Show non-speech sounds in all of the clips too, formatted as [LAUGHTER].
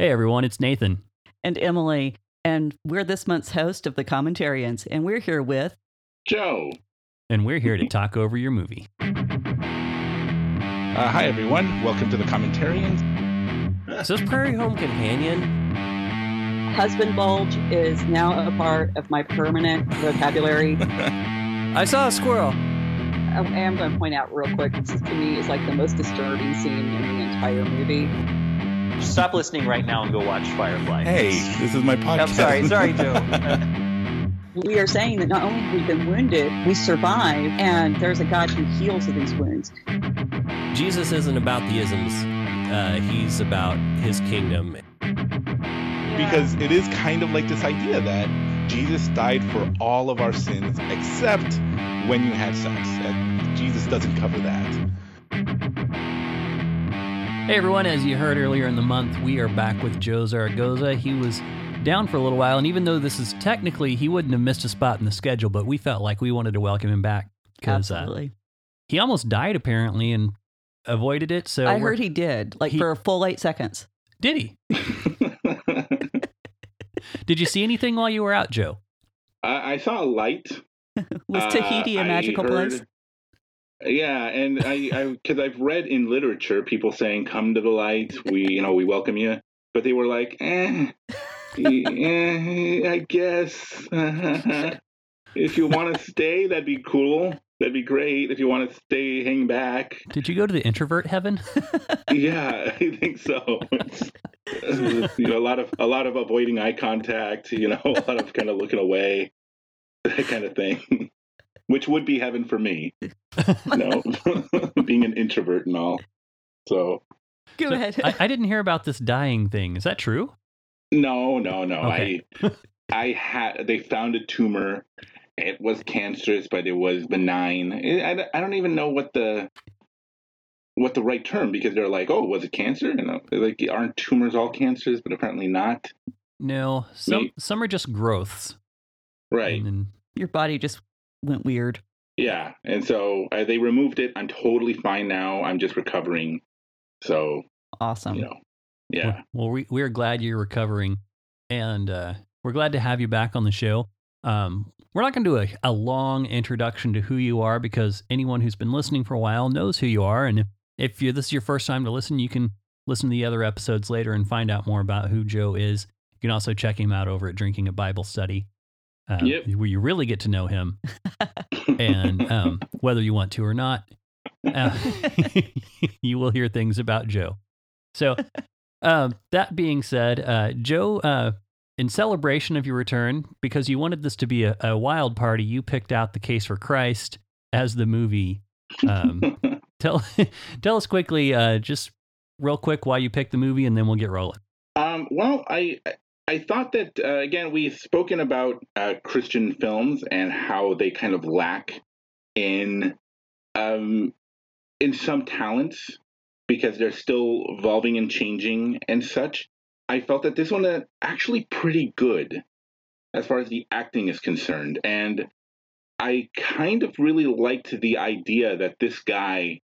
Hey everyone, it's Nathan. and Emily, and we're this month's host of the Commentarians, and we're here with Joe. And we're here to talk over your movie. Uh, hi, everyone. Welcome to the Commentarians. Is this Prairie Home Companion? Husband Bulge is now a part of my permanent vocabulary. [LAUGHS] I saw a squirrel. I am going to point out real quick, this is, to me is like the most disturbing scene in the entire movie. Stop listening right now and go watch Firefly. Hey, this is my podcast. I'm sorry, sorry, Joe. [LAUGHS] We are saying that not only have we been wounded, we survive, and there's a God who heals of these wounds. Jesus isn't about the isms. Uh, he's about his kingdom. because it is kind of like this idea that Jesus died for all of our sins except when you had sex. And Jesus doesn't cover that. Hey everyone, as you heard earlier in the month, we are back with Joe Zaragoza. He was down for a little while, and even though this is technically, he wouldn't have missed a spot in the schedule, but we felt like we wanted to welcome him back because uh, Absolutely. he almost died apparently and avoided it. So I we're- heard he did, like he- for a full eight seconds. did he? [LAUGHS] Did you see anything while you were out, Joe? I, I saw a light. [LAUGHS] Was Uh, Tahiti a I magical heard- place? Yeah, and I, because I've read in literature people saying, "Come to the light, we, you know, we welcome you," but they were like, "Eh, eh I guess [LAUGHS] if you want to stay, that'd be cool. That'd be great. If you want to stay, hang back. Did you go to the introvert heaven? [LAUGHS] Yeah, [LAUGHS] I think so. You know, a lot of a lot of avoiding eye contact. You know, a lot of kind of looking away, that kind of thing, which would be heaven for me. You know, [LAUGHS] [LAUGHS] being an introvert and all. So Go So, ahead. I, I didn't hear about this dying thing. Is that true? no, no, no. Okay. I [LAUGHS] I had they found a tumor. It was cancerous, but it was benign. I, I- I don't even know what the what the right term because they're like, oh, was it cancer? You know, they're like aren't tumors all cancers? But apparently not. No, some Me- some are just growths. Right. And then- Your body just went weird. Yeah, and so uh, they removed it. I'm totally fine now. I'm just recovering. So Awesome. you know, yeah. Well, we, we're glad you're recovering, and uh, we're glad to have you back on the show. Um, we're not going to do a, a long introduction to who you are because anyone who's been listening for a while knows who you are. And if, if you're, this is your first time to listen, you can listen to the other episodes later and find out more about who Joe is. You can also check him out over at Drinking a Bible Study, uh, Yep. where you really get to know him and [LAUGHS] um, whether you want to or not, uh, [LAUGHS] [LAUGHS] you will hear things about Joe. So, um, that being said, uh, Joe, uh, in celebration of your return, because you wanted this to be a, a wild party, you picked out The Case for Christ as the movie. Um, tell tell us quickly, uh, just real quick, why you picked the movie, and then we'll get rolling. Um, well, I I thought that uh, again we've spoken about uh, Christian films and how they kind of lack in um, in some talents because they're still evolving and changing and such. I felt that this one is actually pretty good as far as the acting is concerned, and I kind of really liked the idea that this guy,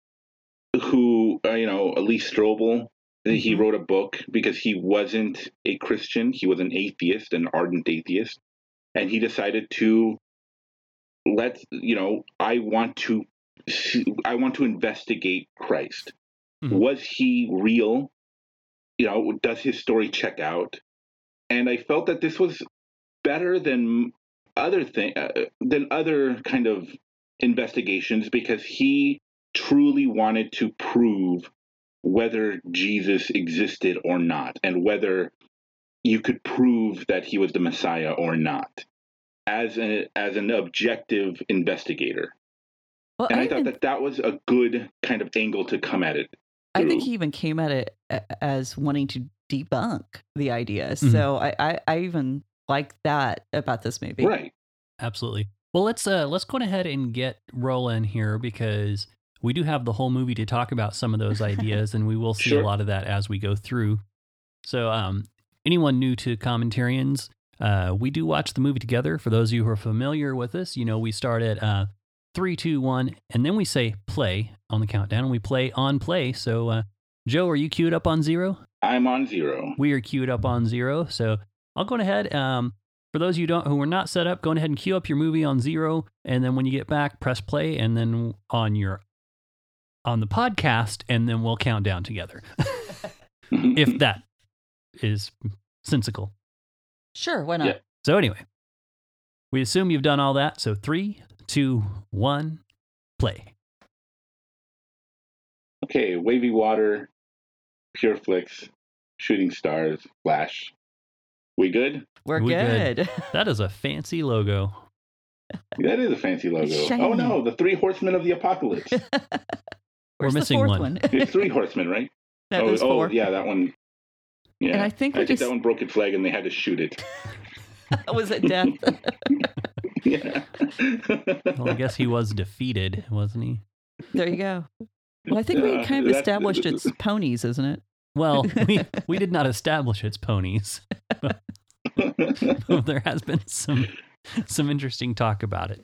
who uh, you know, Lee Strobel, he Mhm. wrote a book because he wasn't a Christian. He was an atheist, an ardent atheist. And he decided to let, you know, I want to, I want to investigate Christ. Mhm. Was he real? You know, does his story check out? And I felt that this was better than other thing, uh, than other kind of investigations because he truly wanted to prove whether Jesus existed or not, and whether you could prove that he was the Messiah or not, as a, as an objective investigator. well, And I, I, thought even- that that was a good kind of angle to come at it. I think he even came at it as wanting to debunk the idea. Mm-hmm. Mhm. So I, I, I even like that about this movie. right. Absolutely. Well, let's uh let's go ahead and get rolling here because we do have the whole movie to talk about some of those [LAUGHS] ideas, and we will see Sure. a lot of that as we go through. So, um, anyone new to commentarians, uh, we do watch the movie together. For those of you who are familiar with us, you know we start at uh, three, two, one, and then we say play on the countdown, and we play on play. So, uh, Joe, are you queued up on zero? I'm on zero. We are queued up on zero. So I'll go ahead. Um, for those of you don't who are not set up, go ahead and queue up your movie on zero, and then when you get back, press play, and then on your on the podcast, and then we'll count down together. [LAUGHS] if that is sensical. Sure, why not? Yeah. So anyway, we assume you've done all that. So three, two, one, play. okay, wavy water, Pure Flix, shooting stars, flash. We good? We're We good. good. [LAUGHS] That is a fancy logo. That is a fancy logo. Shiny. Oh no, the three horsemen of the apocalypse. [LAUGHS] Where's the missing fourth one. one? It's three [LAUGHS] horsemen, right? no, oh, there's oh, four. yeah, that one. Yeah, And I think I think just that one broke its leg and they had to shoot it. [LAUGHS] was it death. [LAUGHS] yeah. Well, I guess he was defeated, wasn't he? there you go. Well, I think we Uh, kind of established it's ponies, isn't it? Well, we, we did not establish its ponies. but there has been some some interesting talk about it.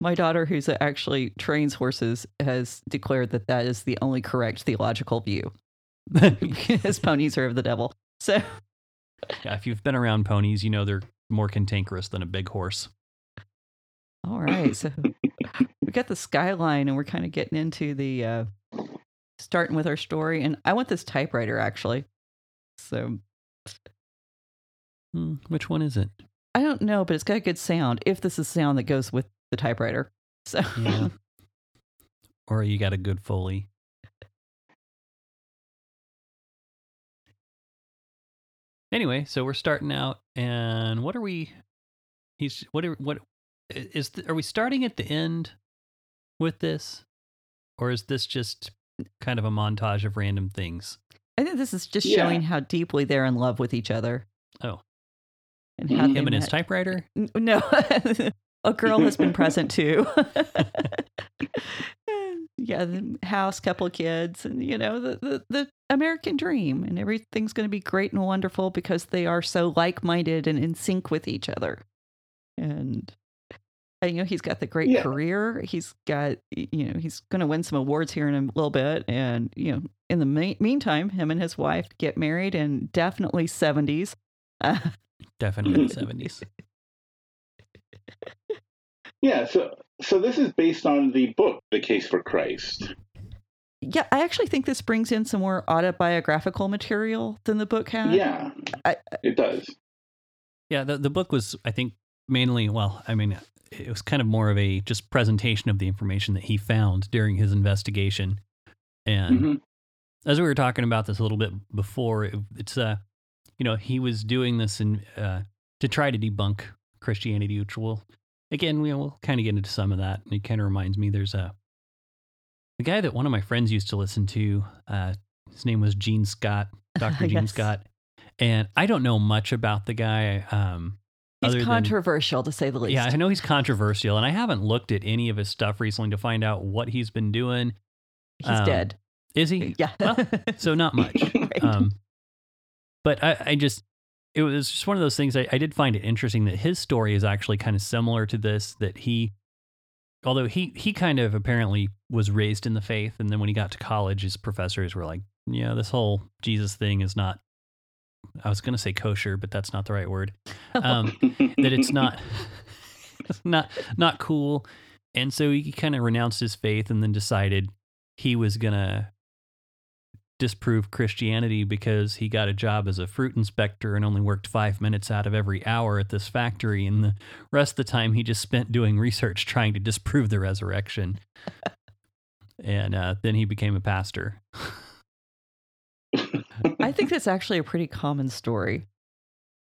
My daughter, who's actually trains horses, has declared that that is the only correct theological view. [LAUGHS] Because ponies are of the devil. So Yeah, if you've been around ponies, you know they're more cantankerous than a big horse. All right. So we got the skyline and we're kind of getting into the uh starting with our story. And I want this typewriter actually. So Hmm, which one is it? I don't know, but it's got a good sound if this is sound that goes with the typewriter. So Yeah. [LAUGHS] or you got a good Foley. Anyway, so we're starting out, and what are we? He's what? Are, what is? The, are we starting at the end with this, or is this just kind of a montage of random things? I think this is just Yeah. showing how deeply they're in love with each other. Oh. And how Mhm. Him and his typewriter. No, [LAUGHS] a girl has been present too. [LAUGHS] [LAUGHS] yeah, the house, couple of kids, and you know the, the the American dream, and everything's going to be great and wonderful because they are so like-minded and in sync with each other. And, and you know he's got the great Yeah. career. He's got you know he's going to win some awards here in a little bit, and you know in the me- meantime, him and his wife get married in definitely seventies. Uh, [LAUGHS] Definitely seventies. Yeah, so so this is based on the book, The Case for Christ. Yeah, I actually think this brings in some more autobiographical material than the book had. Yeah, I- it does. Yeah, the the book was, I think, mainly. Well, I mean, it was kind of more of a just presentation of the information that he found during his investigation, and Mhm. as we were talking about this a little bit before, it, it's uh, you know, he was doing this in uh to try to debunk Christianity, which will again we will kind of get into some of that. And it kind of reminds me, there's a the guy that one of my friends used to listen to. Uh, his name was Gene Scott, [LAUGHS] Doctor Gene Yes. Scott, and I don't know much about the guy. Um, He's other than- controversial to say the least. yeah, I know he's controversial, and I haven't looked at any of his stuff recently to find out what he's been doing. He's um, dead. Is he? Yeah. Well, so not [LAUGHS] much. Right. Um, but I, I just, it was just one of those things. I, I did find it interesting that his story is actually kind of similar to this. That he, although he he kind of apparently was raised in the faith, and then when he got to college, his professors were like, "Yeah, this whole Jesus thing is not." I was going to say kosher, but that's not the right word. Um, [LAUGHS] that it's not [LAUGHS] not not cool and so he kind of renounced his faith and then decided he was going to disprove christianity because he got a job as a fruit inspector and only worked five minutes out of every hour at this factory and the rest of the time he just spent doing research trying to disprove the resurrection [LAUGHS] and uh, then he became a pastor I think that's actually a pretty common story.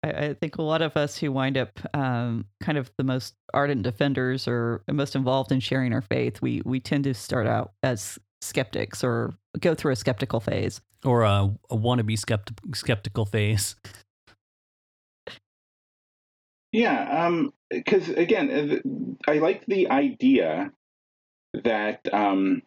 I, I think a lot of us who wind up um, kind of the most ardent defenders or most involved in sharing our faith, we we tend to start out as skeptics or go through a skeptical phase. or a, a wannabe skepti- skeptical phase Yeah, um, because again, uh, I like the idea that um,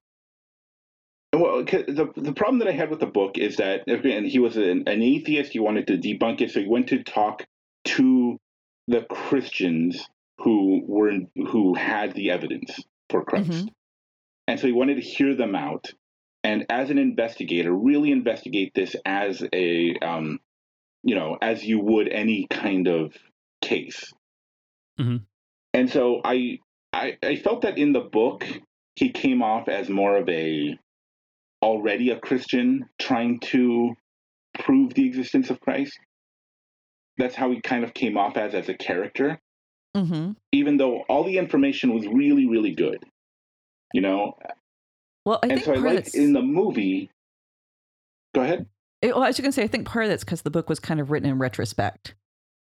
well, 'cause the the problem that I had with the book is that again, he was an, an atheist. He wanted to debunk it, so he went to talk to the Christians who were who had the evidence for Christ, Mhm. And so he wanted to hear them out. and as an investigator, really investigate this as a, um, you know, as you would any kind of case. Mhm. And so I, I, I felt that in the book he came off as more of a already a Christian trying to prove the existence of Christ. That's how he kind of came off as as a character, Mm-hmm. even though all the information was really, really good. You know, Well, I and think so I part of like that's, in the movie. Go ahead. it- well, I was just gonna say, I think part of that's because the book was kind of written in retrospect,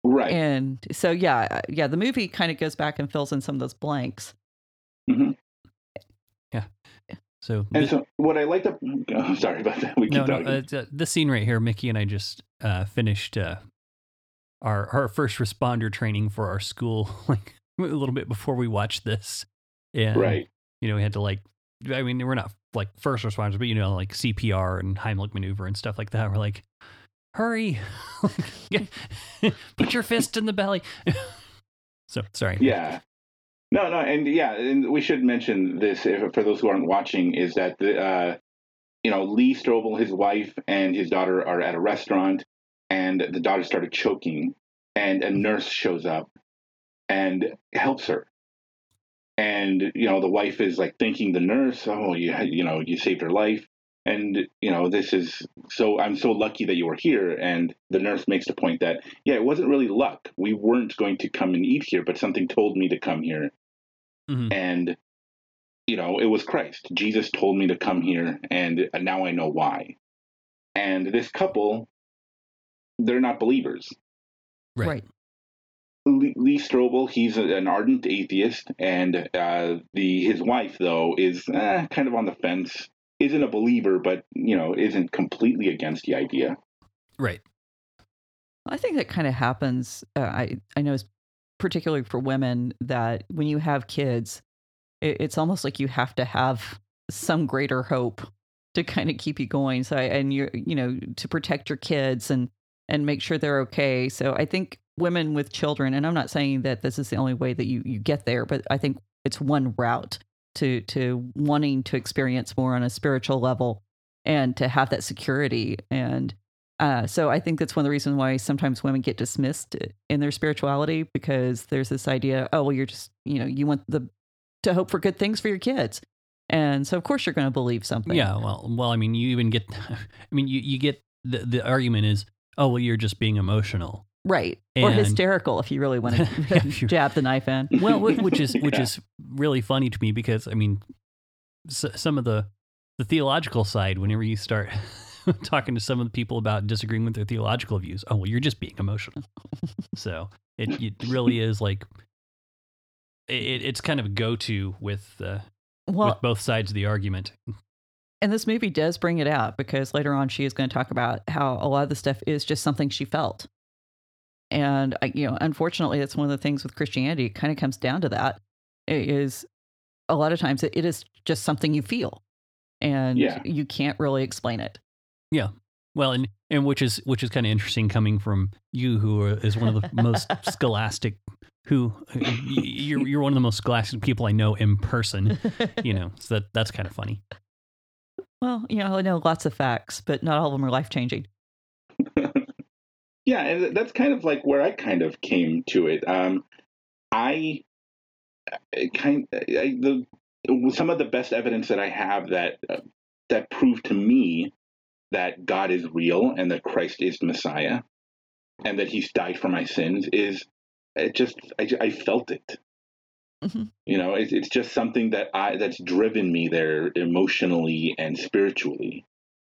Right. and so yeah, uh, yeah, the movie kind of goes back and fills in some of those blanks. Yeah. So, and thi- so what I like Up, [LAUGHS] oh, sorry about that. We keep no, no, talking. uh, uh, this scene right here, Mickey and I just uh, finished uh, our our first responder training for our school, [LAUGHS] like a little bit before we watched this. And, right. You know, we had to like, I mean, we're not like first responders, but you know, like CPR and Heimlich maneuver and stuff like that. We're like, hurry, [LAUGHS] [LAUGHS] put your fist in the belly. [LAUGHS] so sorry. Yeah. No, no, and yeah, and we should mention this if, for those who aren't watching is that the uh, you know Lee Strobel, his wife and his daughter are at a restaurant, and the daughter started choking, and a nurse shows up and helps her, and you know the wife is like thanking the nurse, oh you had- you know you saved her life, and you know this is so I'm so lucky that you were here, and the nurse makes the point that yeah it wasn't really luck, we weren't going to come and eat here, but something told me to come here. Mm-hmm. and you know it was christ. Jesus told me to come here and now i know why. And this couple they're not believers. Right. right. Lee, lee strobel he's an ardent atheist and uh, the his wife though is eh, kind of on the fence isn't a believer but you know isn't completely against the idea Right. I think that kind of happens. Uh, I I know, it's particularly for women, that when you have kids, it, it's almost like you have to have some greater hope to kind of keep you going. So, I, and you you know to protect your kids and and make sure they're okay. So, I think women with children, and I'm not saying that this is the only way that you you get there, but I think it's one route to to wanting to experience more on a spiritual level and to have that security and uh, so I think that's one of the reasons why sometimes women get dismissed in their spirituality because there's this idea, oh well, you're just you know you want the to hope for good things for your kids, and so of course you're going to believe something. Yeah. Well, well, I mean, you even get, [LAUGHS] I mean, you, you get the, the argument is, oh, well, you're just being emotional. Right. or hysterical if you really want to [LAUGHS] [LAUGHS] if jab the knife in. [LAUGHS] well which is which Yeah. is really funny to me because i mean s- some of the the theological side whenever you start talking to some of the people about disagreeing with their theological views oh well you're just being emotional so it, it really is like it, it's kind of a go-to with uh, well, with both sides of the argument and this movie does bring it out because later on she is going to talk about how a lot of the stuff is just something she felt. And I- you know, unfortunately, that's one of the things with Christianity. It kind of comes down to that. It is a lot of times it, it is just something you feel, and Yeah. you can't really explain it. Yeah. Well and and which is which is kind of interesting coming from you who are, is one of the most [LAUGHS] scholastic who uh, you're you're one of the most scholastic people i know in person you know so that that's kind of funny well, you know, I know lots of facts, but not all of them are life changing. [LAUGHS] yeah and that's kind of like where i kind of came to it. Um i kind I, the some of the best evidence that i have that uh, that proved to me that god is real and that christ is messiah and that he's died for my sins is it just i, I felt it. Mhm. you know it's, it's just something that i that's driven me there emotionally and spiritually.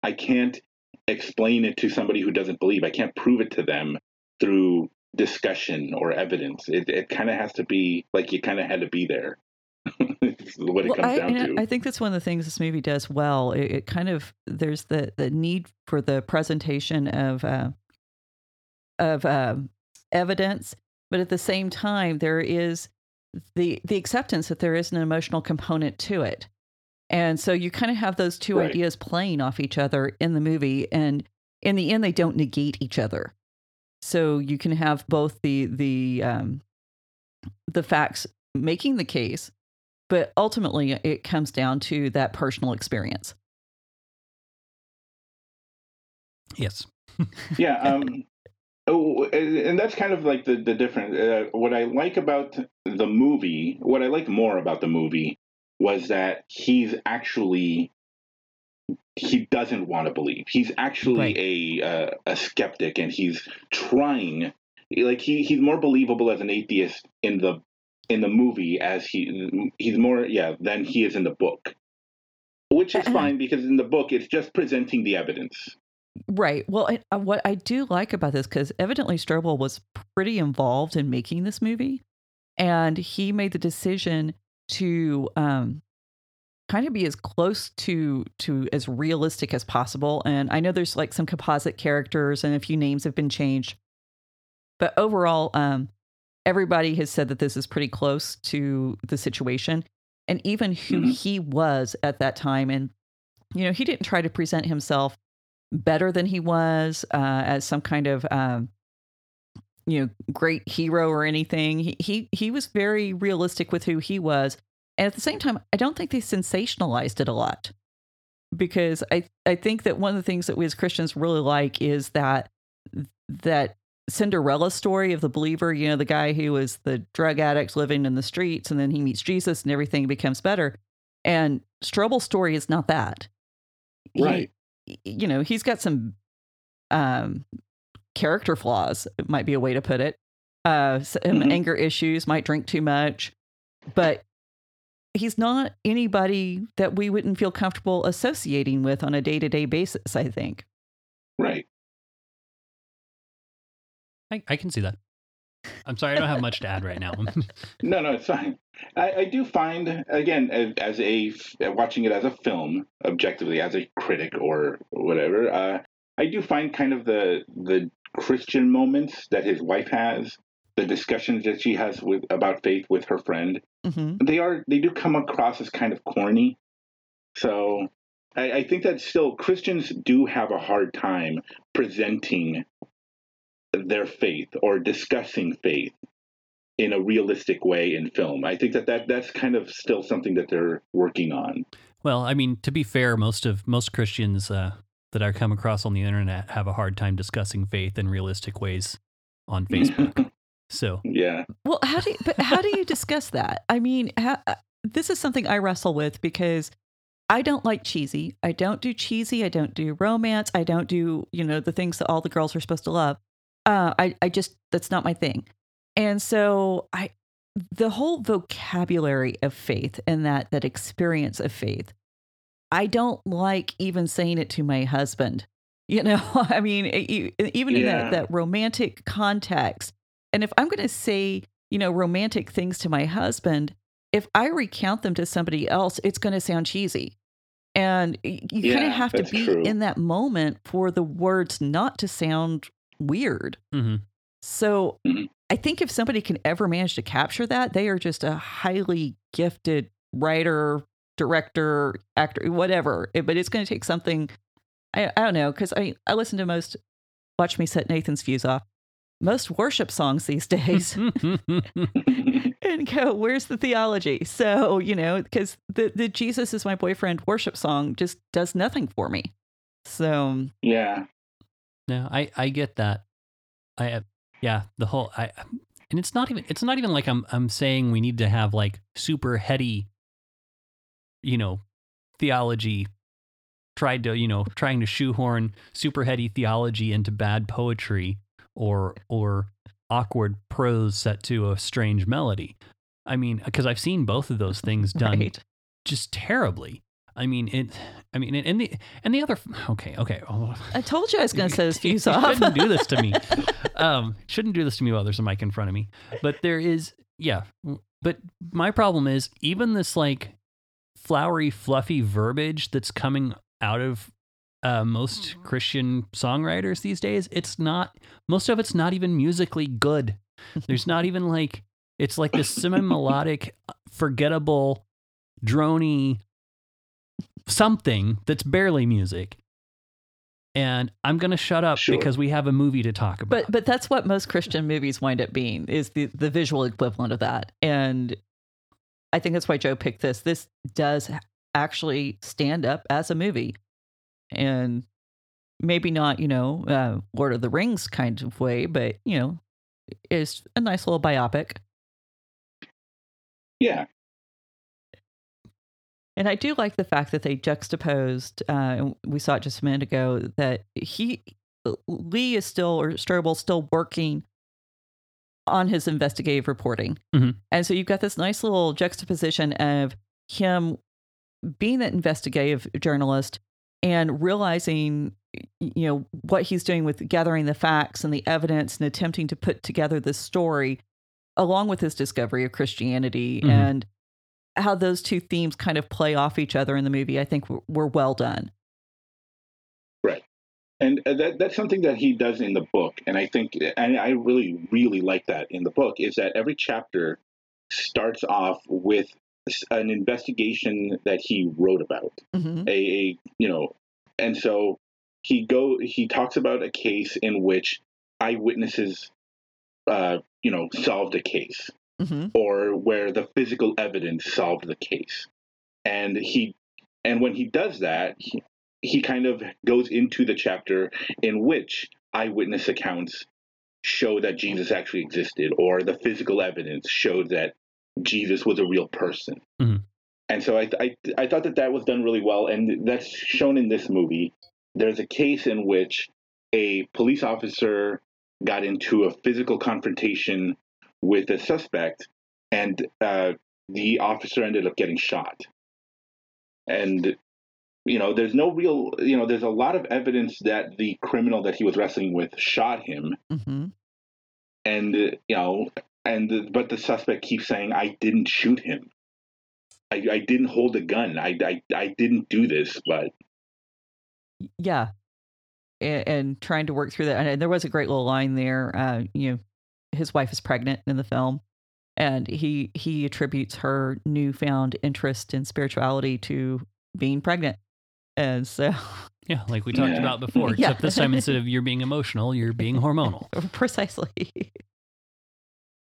I can't explain it to somebody who doesn't believe. I can't prove it to them through discussion or evidence. It, it kind of has to be like you kind of had to be there. [LAUGHS] What it Well, comes I, down to. I think that's one of the things this movie does well. It, it kind of there's the the need for the presentation of uh, of um evidence, but at the same time there is the the acceptance that there is an emotional component to it, and so you kind of have those two Right. ideas playing off each other in the movie, and in the end they don't negate each other. So you can have both the the um, the facts making the case, but ultimately it comes down to that personal experience. Yes. yeah. [LAUGHS] Um, oh, and and that's kind of like the the difference. Uh, what I like about the movie, what I like more about the movie, was that he's actually he doesn't want to believe. He's actually Right. a uh, a skeptic, and he's trying. Like he he's more believable as an atheist in the in the movie as he he's more yeah than he is in the book, which is Uh-uh. fine because in the book it's just presenting the evidence. Right. Well, I, uh, what I do like about this, because evidently Strobel was pretty involved in making this movie, and he made the decision to um, kind of be as close to to as realistic as possible. And I know there's like some composite characters, and a few names have been changed, but overall, um, everybody has said that this is pretty close to the situation, and even who Mhm. he was at that time. And you know, he didn't try to present himself better than he was uh, as some kind of um, you know great hero or anything. He, he he was very realistic with who he was, and at the same time, I don't think they sensationalized it a lot because I I think that one of the things that we as Christians really like is that that Cinderella story of the believer. You know, the guy who was the drug addict living in the streets, and then he meets Jesus, and everything becomes better. And Strobel's story is not that. He- Right. you know, he's got some um, character flaws, it might be a way to put it. Uh, some Mhm. anger issues, might drink too much, but he's not anybody that we wouldn't feel comfortable associating with on a day to day basis, I think. Right. I, I can see that. I'm sorry, I don't have much to add right now. [LAUGHS] No, no, it's fine. I, I do find, again, as, as a watching it as a film, objectively, as a critic or whatever, uh, I do find kind of the the Christian moments that his wife has, the discussions that she has with about faith with her friend, hmm they are they do come across as kind of corny. So I, I think that still Christians do have a hard time presenting their faith or discussing faith in a realistic way in film. I think that, that that's kind of still something that they're working on. well, I mean, to be fair, most of most Christians uh, that I come across on the internet have a hard time discussing faith in realistic ways on [LAUGHS] Facebook. so Yeah. Well, how do you, but how do you discuss that? I mean, how, uh, this is something I wrestle with because I don't like cheesy. I don't do cheesy. I don't do romance. I don't do you know the things that all the girls are supposed to love. Uh, I I just that's not my thing. And so I the whole vocabulary of faith and that that experience of faith, I don't like even saying it to my husband. You know, [LAUGHS] I mean, it- you- even in that that romantic context. And if I'm going to say, you know, romantic things to my husband, if I recount them to somebody else, it's going to sound cheesy. And y- you kind of have to be true. in that moment for the words not to sound weird. mhm. So Mhm. I think if somebody can ever manage to capture that, they are just a highly gifted writer, director, actor, whatever. It- But it's going to take something. I, I don't know because I I listen to most. Watch me set Nathan's fuse off. Most worship songs these [LAUGHS] days [LAUGHS] and go, where's the theology? So, you know, because the, the Jesus is my boyfriend worship song just does nothing for me. So, yeah. No, I I get that. I uh, yeah, the whole I and it's not even it's not even like I'm I'm saying we need to have like super heady you know, theology tried to, you know, trying to shoehorn super heady theology into bad poetry or or awkward prose set to a strange melody. I mean, because I've seen both of those things [LAUGHS] done right. just terribly. I mean, it. I mean, and the and the other. Okay, okay. Oh, I told you I was going to set his [LAUGHS] fuse you off. shouldn't do this to me. [LAUGHS] Um, shouldn't do this to me while there's a mic in front of me. But there is, yeah. But my problem is even this like flowery, fluffy verbiage that's coming out of uh, most Christian songwriters these days. It's not. Most of it's not even musically good. There's not even like. It's like this semi-melodic, forgettable, drony something that's barely music. And I'm going to shut up Sure. because we have a movie to talk about. But but that's what most Christian movies wind up being is the the visual equivalent of that. And I think that's why Joe picked this. This does actually stand up as a movie. And maybe not you know uh, Lord of the Rings kind of way, but you know is a nice little biopic. Yeah, And I do like the fact that they juxtaposed. Uh, and we saw it just a minute ago that he Lee is still or Strobel still working on his investigative reporting, Mhm. and so you've got this nice little juxtaposition of him being that investigative journalist and realizing you know what he's doing with gathering the facts and the evidence and attempting to put together this story along with his discovery of Christianity Mhm. and how those two themes kind of play off each other in the movie, I think were well done. And uh, that that's something that he does in the book, and I think, and I really really like that in the book is that every chapter starts off with an investigation that he wrote about. Mm-hmm. a, a you know and so he go he talks about a case in which eyewitnesses uh you know solved a case Mm-hmm. or where the physical evidence solved the case and he and when he does that he, he kind of goes into the chapter in which eyewitness accounts show that jesus actually existed or the physical evidence showed that jesus was a real person Mhm. and so I, I i thought that that was done really well and that's shown in this movie there's a case in which a police officer got into a physical confrontation with a suspect, and uh, the officer ended up getting shot. And you know, there's no real, you know, there's a lot of evidence that the criminal that he was wrestling with shot him, Mm-hmm. and uh, you know, and but the suspect keeps saying, "I didn't shoot him. I, I didn't hold a gun. I, I I didn't do this." But Yeah. And, and trying to work through that. And there was a great little line there. Uh, you know, his wife is pregnant in the film, and he he attributes her newfound interest in spirituality to being pregnant. And so, Yeah, like we talked Yeah. about before. [LAUGHS] Yeah. Except this time, instead of you're being emotional, you're being hormonal. [LAUGHS] precisely. [LAUGHS]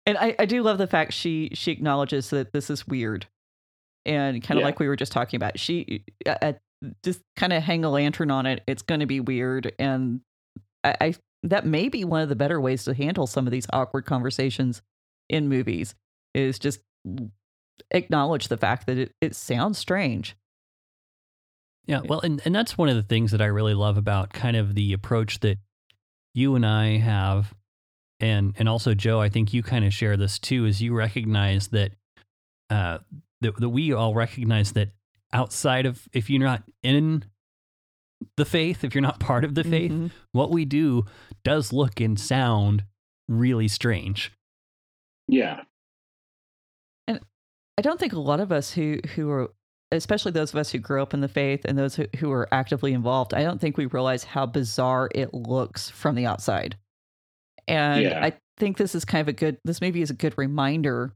And I, I do love the fact she she acknowledges that this is weird, and kind of Yeah. like we were just talking about. She uh, uh, just kind of hang a lantern on it. It's going to be weird, and I, I that may be one of the better ways to handle some of these awkward conversations in movies. Is just acknowledge the fact that it, it sounds strange. Yeah, well, and, and that's one of the things that I really love about kind of the approach that you and I have, and and also Joe, I think you kind of share this too, is you recognize that uh that, that we all recognize that outside of if you're not in the faith, if you're not [LAUGHS] part of the faith, Mhm. what we do does look and sound really strange. yeah, And I don't think a lot of us who who are especially those of us who grew up in the faith and those who, who are actively involved, I don't think we realize how bizarre it looks from the outside. And Yeah. I think this is kind of a good this movie is a good reminder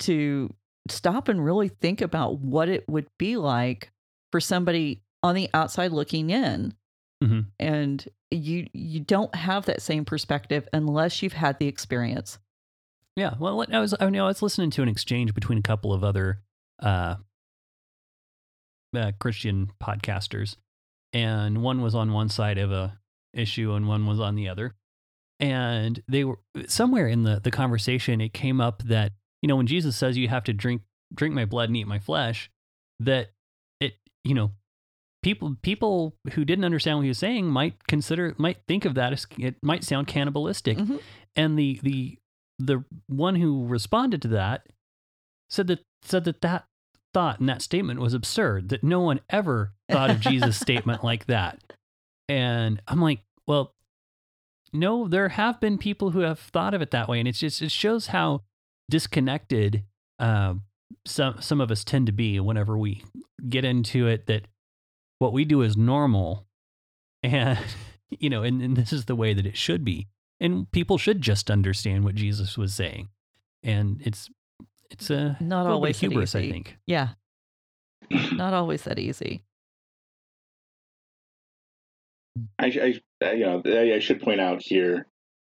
to stop and really think about what it would be like for somebody on the outside looking in. Mhm. And you you don't have that same perspective unless you've had the experience. Yeah, well, I was I, mean, I was listening to an exchange between a couple of other uh, uh, Christian podcasters, and one was on one side of a issue, and one was on the other, and they were somewhere in the the conversation. It came up that you know when Jesus says you have to drink drink my blood and eat my flesh, that it you know people people who didn't understand what he was saying might consider might think of that as it might sound cannibalistic Mhm. and the the the one who responded to that said that said that that thought and that statement was absurd that no one ever thought of jesus [LAUGHS] statement like that. And i'm like well no there have been people who have thought of it that way. And it's just it shows how disconnected uh, some some of us tend to be whenever we get into it that what we do is normal. And [LAUGHS] you know and, and this is the way that it should be. And people should just understand what jesus was saying. And it's it's a Not little bit always of that i easy. think Yeah. [LAUGHS] Not always that easy. I, I I- you know I, I should point out here.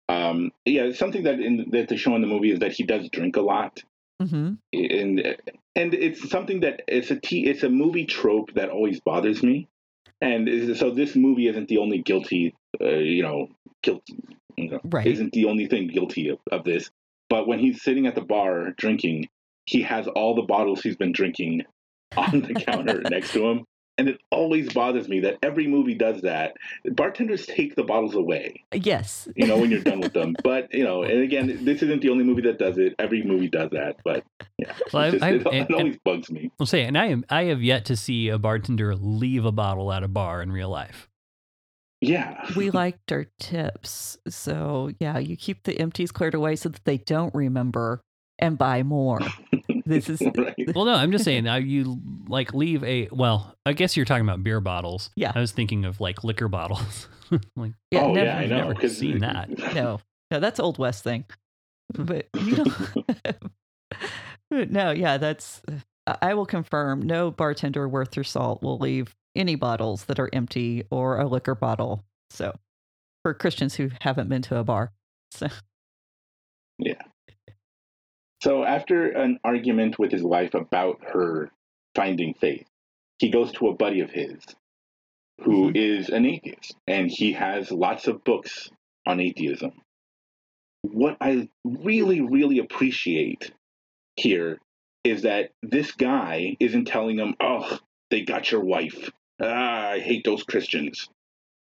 Um, yeah, something that in that they show in the movie is that he does drink a lot. hmm and and it's something that it's a t it's a movie trope that always bothers me And so this movie isn't the only guilty, uh, you know, guilty, you know, Right. isn't the only thing guilty of, of this. But when he's sitting at the bar drinking, he has all the bottles he's been drinking [LAUGHS] on the counter [LAUGHS] next to him. And it always bothers me that every movie does that. Bartenders take the bottles away, Yes. you know, when you're done with them. [LAUGHS] But, you know, and again, this isn't the only movie that does it. Every movie does that. But, yeah. Well, It's I- just- I- it, and- it always bugs me. I'll say, and I am I have yet to see a bartender leave a bottle at a bar in real life. Yeah. [LAUGHS] we liked our tips. So, yeah, you keep the empties cleared away so that they don't remember and buy more. [LAUGHS] This is [LAUGHS] right. Well, no, I'm just saying now you like leave a well. I guess you're talking about beer bottles. Yeah. I was thinking of like liquor bottles. like yeah, oh, never, yeah, I I've know. never 'cause- seen that. no, no, that's old west thing. But you don't. no, yeah, that's. I I will confirm. No bartender worth their salt will leave any bottles that are empty or a liquor bottle. So, for Christians who haven't been to a bar, so Yeah. So after an argument with his wife about her finding faith, he goes to a buddy of his who mm-hmm. is an atheist and he has lots of books on atheism. What I really, really appreciate here is that this guy isn't telling him, oh, they got your wife. Ah, I hate those Christians.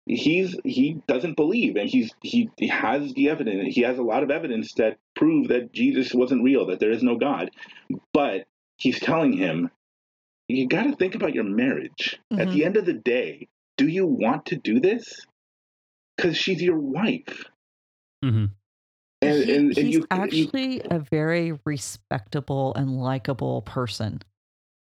He's he doesn't believe and he's he, he has the evidence he has a lot of evidence that prove that Jesus wasn't real, that there is no God. But he's telling him, you got to think about your marriage. At Mhm. the end of the day, do you want to do this? Because she's your wife. Mm-hmm. And, he- and, and he's you, you- actually a very respectable and likable person.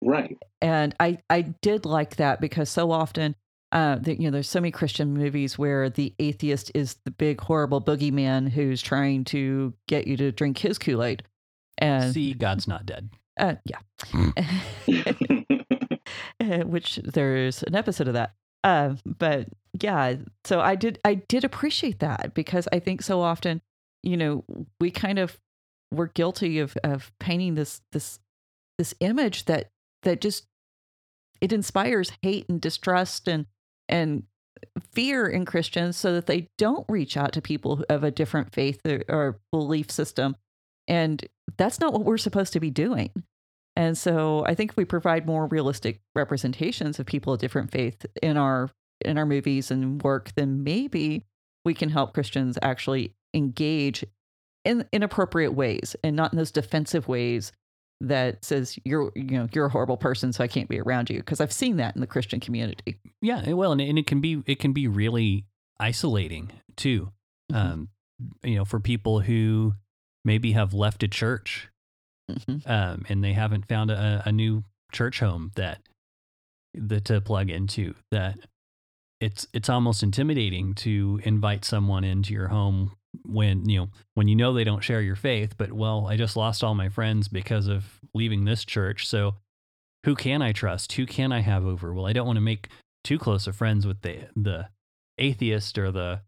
Right. and I I did like that because so often uh that you know there's so many Christian movies where the atheist is the big horrible boogeyman who's trying to get you to drink his Kool-Aid. And See, God's not dead. uh yeah. [LAUGHS] Which there's an episode of that. Uh, but yeah, so I did I did appreciate that because I think so often, you know, we kind of we're guilty of of painting this this this image that that just it inspires hate and distrust and and fear in Christians so that they don't reach out to people of a different faith or, or belief system. And that's not what we're supposed to be doing. And so I think if we provide more realistic representations of people of different faith in our in our movies and work, then maybe we can help Christians actually engage in in appropriate ways and not in those defensive ways that says you're you know you're a horrible person so I can't be around you because I've seen that in the Christian community. Yeah, it- well, and, and it can be it can be really isolating too. Mhm. Um, you know, for people who maybe have left a church Mhm. um, and they haven't found a, a new church home that that to plug into that it's it's almost intimidating to invite someone into your home when you know when you know they don't share your faith but well i just lost all my friends because of leaving this church so who can i trust? Who can i have over? Well i don't want to make too close of friends with the the atheist or the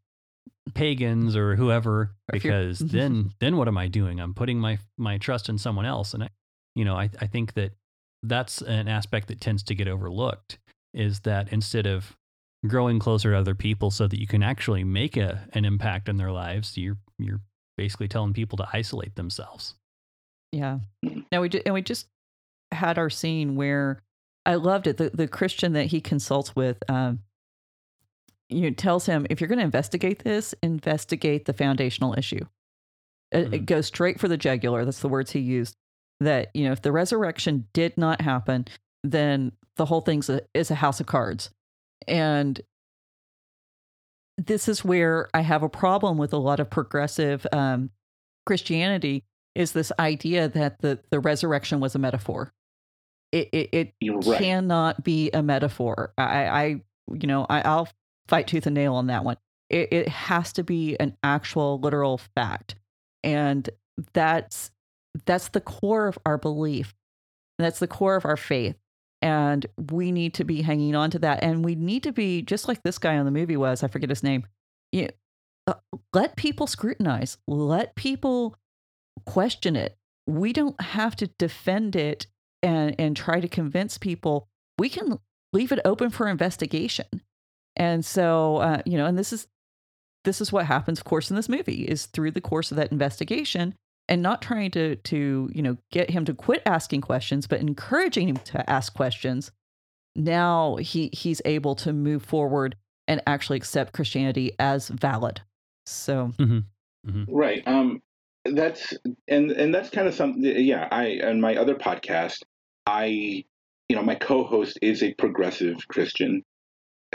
pagans or whoever Or if you're- because [LAUGHS] then then what am i doing? I'm putting my my trust in someone else and i you know i i think that that's an aspect that tends to get overlooked is that instead of growing closer to other people so that you can actually make a an impact in their lives you're you're basically telling people to isolate themselves Yeah. Now we ju- and we just had our scene where I loved it. The the Christian that he consults with, um, you know, tells him if you're going to investigate this, investigate the foundational issue. It, it Mhm. goes straight for the jugular. That's the words he used. That you know, if the resurrection did not happen, then the whole thing's a, is a house of cards, and this is where I have a problem with a lot of progressive um, Christianity is this idea that the, the resurrection was a metaphor. It it, it right. cannot be a metaphor. I, I you know I, I'll fight tooth and nail on that one. It, it has to be an actual literal fact, and that's that's the core of our belief. That's the core of our faith. And we need to be hanging on to that. And we need to be just like this guy on the movie was. I forget his name. You uh, let people scrutinize. Let people question it. We don't have to defend it and and try to convince people. We can leave it open for investigation. And so, uh, you know, and this is this is what happens, of course, in this movie is through the course of that investigation and not trying to to you know get him to quit asking questions, but encouraging him to ask questions. Now he he's able to move forward and actually accept Christianity as valid. So Right. Um that's and and that's kind of something yeah, I on my other podcast, I you know, my co-host is a progressive Christian.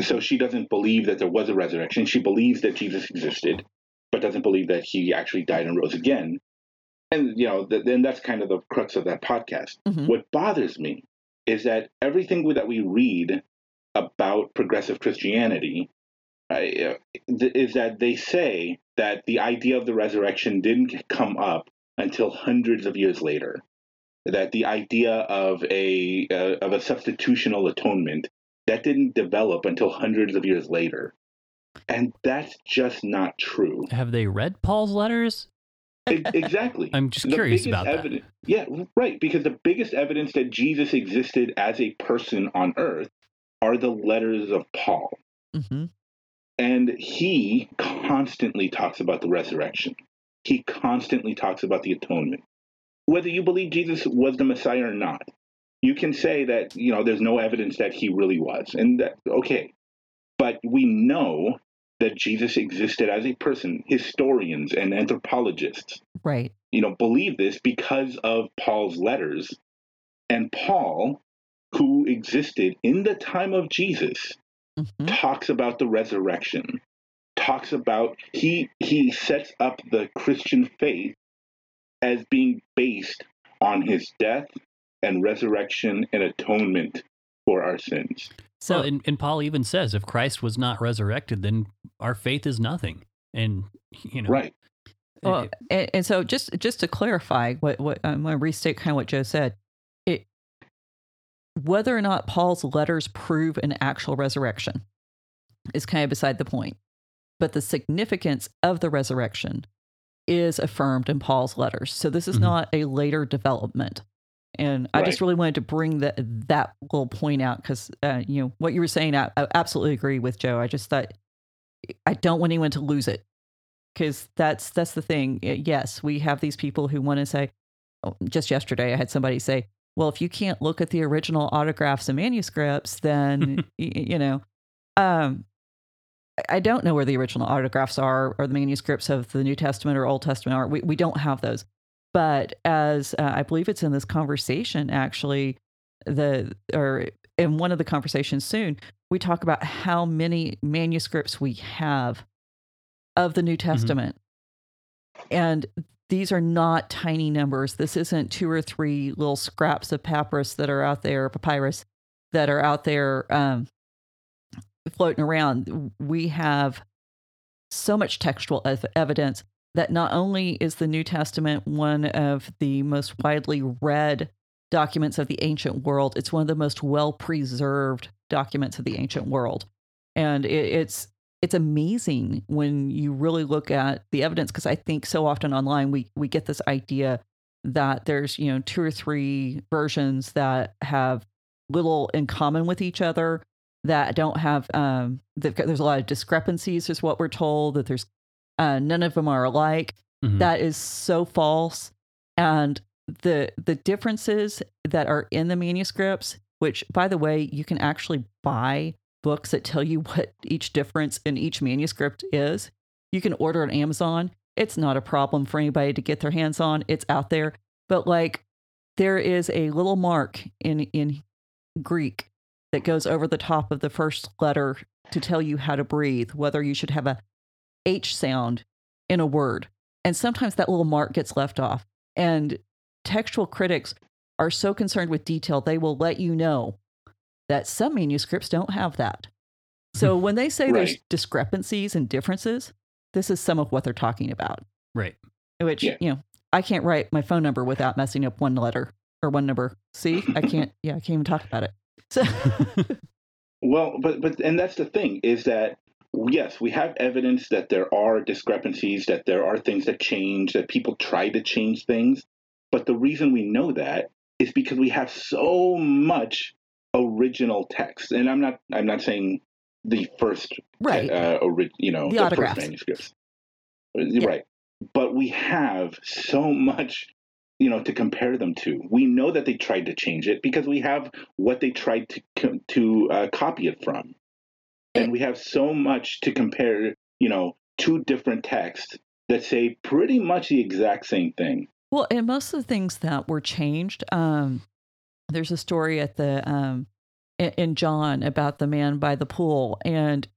So she doesn't believe that there was a resurrection. She believes that Jesus existed, but doesn't believe that he actually died and rose again. And you know, th- then that's kind of the crux of that podcast. mhm. What bothers me is that everything that we read about progressive Christianity uh, is that they say that the idea of the resurrection didn't come up until hundreds of years later. That the idea of a uh, of a substitutional atonement that didn't develop until hundreds of years later, and that's just not true. Have they read Paul's letters? Exactly. [LAUGHS] I'm just The curious about that. evidence, Yeah, right. Because the biggest evidence that Jesus existed as a person on earth are the letters of Paul. Mhm. And he constantly talks about the resurrection. He constantly talks about the atonement. Whether you believe Jesus was the Messiah or not, you can say that, you know, there's no evidence that he really was. And that, okay. But we know that Jesus existed as a person. Historians and anthropologists right. you know, believe this because of Paul's letters. And Paul, who existed in the time of Jesus, Mhm. talks about the resurrection. Talks about he he sets up the Christian faith as being based on his death and resurrection and atonement for our sins. So well, and, and Paul even says if Christ was not resurrected, then our faith is nothing. And you know, Right. Well, it- and, and so just just to clarify what what I'm going to restate kind of what Joe said. It whether or not Paul's letters prove an actual resurrection is kind of beside the point. But the significance of the resurrection is affirmed in Paul's letters. So this is Mhm. not a later development. And I just really wanted to bring that that little point out because uh, you know what you were saying. I, I absolutely agree with Joe. I just thought I don't want anyone to lose it because that's that's the thing. Yes, we have these people who want to say. oh, Just yesterday, I had somebody say, "Well, if you can't look at the original autographs and manuscripts, then [LAUGHS] y- you know." Um, I- I don't know where the original autographs are or the manuscripts of the New Testament or Old Testament are. We we don't have those. But as uh, I believe it's in this conversation, actually, the or in one of the conversations soon, we talk about how many manuscripts we have of the New Testament. And these are not tiny numbers. This isn't two or three little scraps of papyrus that are out there, papyrus that are out there um, floating around. We have so much textual ev- evidence that not only is the New Testament one of the most widely read documents of the ancient world, it's one of the most well preserved documents of the ancient world. And it, it's it's amazing when you really look at the evidence because I think so often online we we get this idea that there's you know two or three versions that have little in common with each other that don't have um there's a lot of discrepancies is what we're told that there's uh, none of them are alike. Mhm. that is so false. And the the differences that are in the manuscripts which by the way you can actually buy books that tell you [LAUGHS] what each difference in each manuscript is. You can order on amazon. It's not a problem for anybody to get their hands on. It's out there. But like there is a little mark in in greek that goes over the top of the first letter to tell you how to breathe whether you should have a h sound in a word and sometimes that little mark gets left off. And textual critics are so concerned with detail they will let you know that some manuscripts don't have that. So [LAUGHS] when they say there's discrepancies and differences this is some of what they're talking about. Right. which Yeah. you know i can't write my phone number without messing up one letter or one number. See? I can't yeah i can't even talk about it. So [LAUGHS] [LAUGHS] Well, but but and that's the thing is that yes, we have evidence that there are discrepancies, that there are things that change, that people try to change things. But the reason we know that is because we have so much original text, and I'm not I'm not saying the first Right. uh, ori- you know The the, autographs. first manuscripts, right? But we have so much you know to compare them to. We know that they tried to change it because we have what they tried to to uh, copy it from, and we have so much to compare. You know, two different texts that say pretty much the exact same thing. Well, and most of the things that were changed, um, there's a story at the um, in, John about the man by the pool, and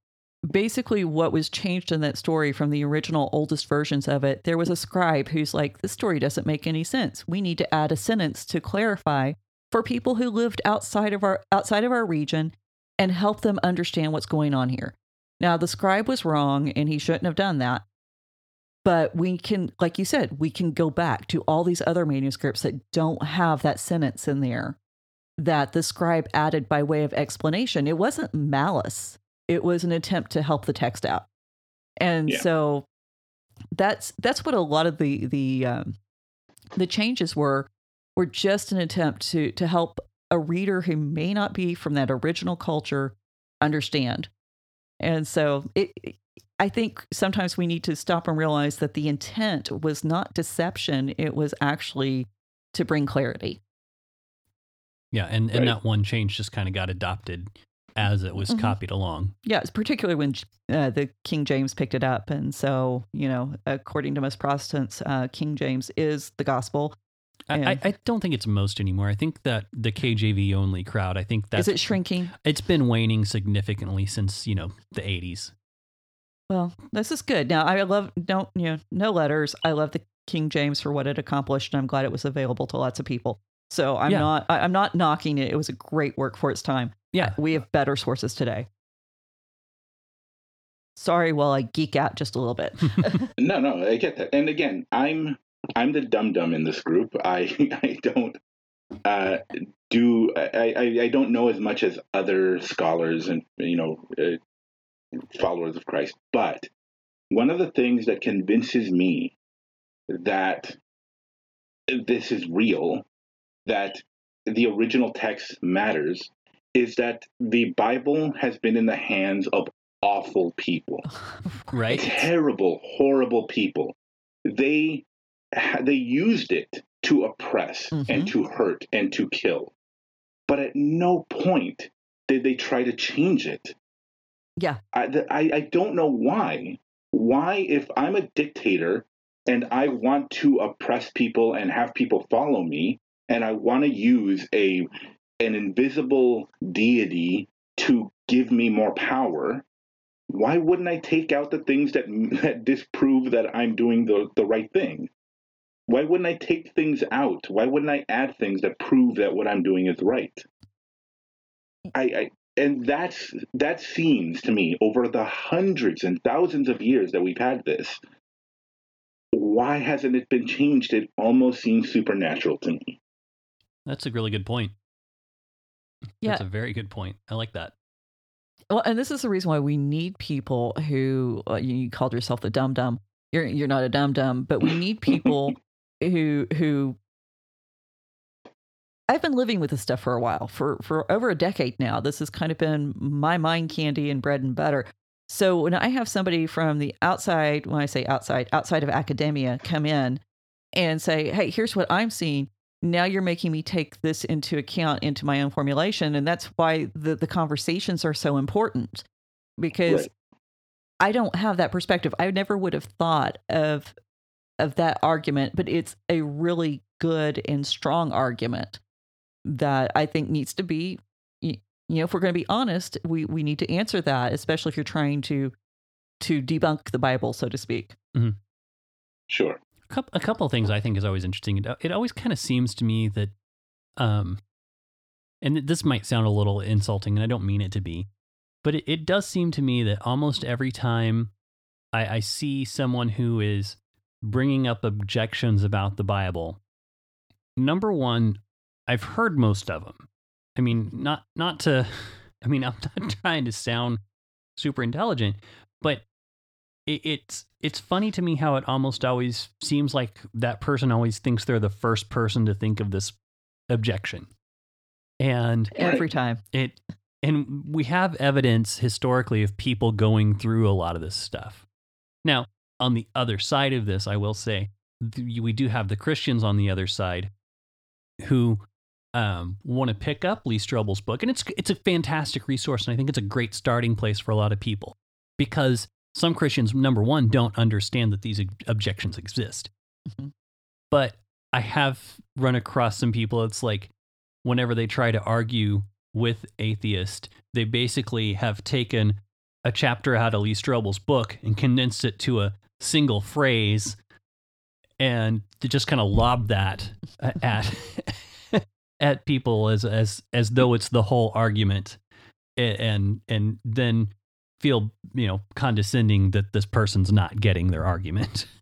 basically what was changed in that story from the original oldest versions of it, there was a scribe who's like, "This story doesn't make any sense. We need to add a sentence to clarify for people who lived outside of our outside of our region and help them understand what's going on here." Now, the scribe was wrong, and he shouldn't have done that but we can like you said we can go back to all these other manuscripts that don't have that sentence in there that the scribe added by way of explanation it wasn't malice it was an attempt to help the text out and Yeah. so that's that's what a lot of the the um, the changes were were just an attempt to to help a reader who may not be from that original culture understand and so it I think sometimes we need to stop and realize that the intent was not deception, it was actually to bring clarity. Yeah, and, and Right. that one change just kind of got adopted as it was Mhm. copied along. Yeah, it's particularly when uh, the King James picked it up. And so, you know, according to most Protestants, uh, King James is the gospel. I, I, I don't think it's most anymore. I think that the KJV only crowd, I think that's is it shrinking? it's been waning significantly since, you know, the 80s. Well, this is good. Now, I love, don't, you know, no letters. I love the King James for what it accomplished. And I'm glad it was available to lots of people. So I'm Yeah. not, I, I'm not knocking it. It was a great work for its time. Yeah. we have better sources today. Sorry, while I geek out just a little bit. [LAUGHS] [LAUGHS] No, no, I get that. And again, I'm I'm the dum dum in this group. I [LAUGHS] I don't uh, do I, I I don't know as much as other scholars and you know uh, followers of Christ. But one of the things that convinces me that this is real, that the original text matters, is that the Bible has been in the hands of awful people [LAUGHS] right? terrible, horrible people. They they used it to oppress and mm-hmm. to hurt and to kill, but at no point did they try to change it. Yeah. I I, I don't know why. Why, if I'm a dictator and I want to oppress people and have people follow me, and I want to use a an invisible deity to give me more power, why wouldn't I take out the things that [LAUGHS] that disprove that I'm doing the the right thing? Why wouldn't I take things out? Why wouldn't I add things that prove that what I'm doing is right? I, I and that's that seems to me over the hundreds and thousands of years that we've had this. Why hasn't it been changed? It almost seems supernatural to me. That's a really good point. Yeah. That's a very good point. I like that. Well, and this is the reason why we need people who uh, you, you called yourself the dum dum. You're you're not a dum dum, but we need [LAUGHS] people who who. I've been living with this stuff for a while, for for over a decade now. This has kind of been my mind candy and bread and butter. So when I have somebody from the outside, when I say outside, outside of academia, come in and say, "Hey, here's what I'm seeing," now you're making me take this into account into my own formulation and that's why the, the conversations are so important because Right. i don't have that perspective i never would have thought of of that argument but it's a really good and strong argument that i think needs to be you know if we're going to be honest we we need to answer that especially if you're trying to to debunk the bible so to speak Sure. A couple, a couple of things I think is always interesting. It, it always kind of seems to me that, um, and this might sound a little insulting, and I don't mean it to be, but it, it does seem to me that almost every time I, I see someone who is bringing up objections about the Bible, number one, I've heard most of them. I mean, not not to, [LAUGHS] I mean, I'm not [LAUGHS] trying to sound super intelligent, but it, it's it's funny to me how it almost always seems like that person always thinks they're the first person to think of this objection. And Every time. it and we have evidence historically of people going through a lot of this stuff. Now, on the other side of this, I will say we do have the Christians on the other side who um, want to pick up Lee Strobel's book, and it's it's a fantastic resource, and I think it's a great starting place for a lot of people because some Christians, number one, don't understand that these objections exist. Mhm. But I have run across some people. It's like whenever they try to argue with atheist, they basically have taken a chapter out of Lee Strobel's book and condensed it to a single phrase, and to just kind of lob that [LAUGHS] at [LAUGHS] at people as as as though it's the whole argument, and and then feel you know condescending that this person's not getting their argument. [LAUGHS]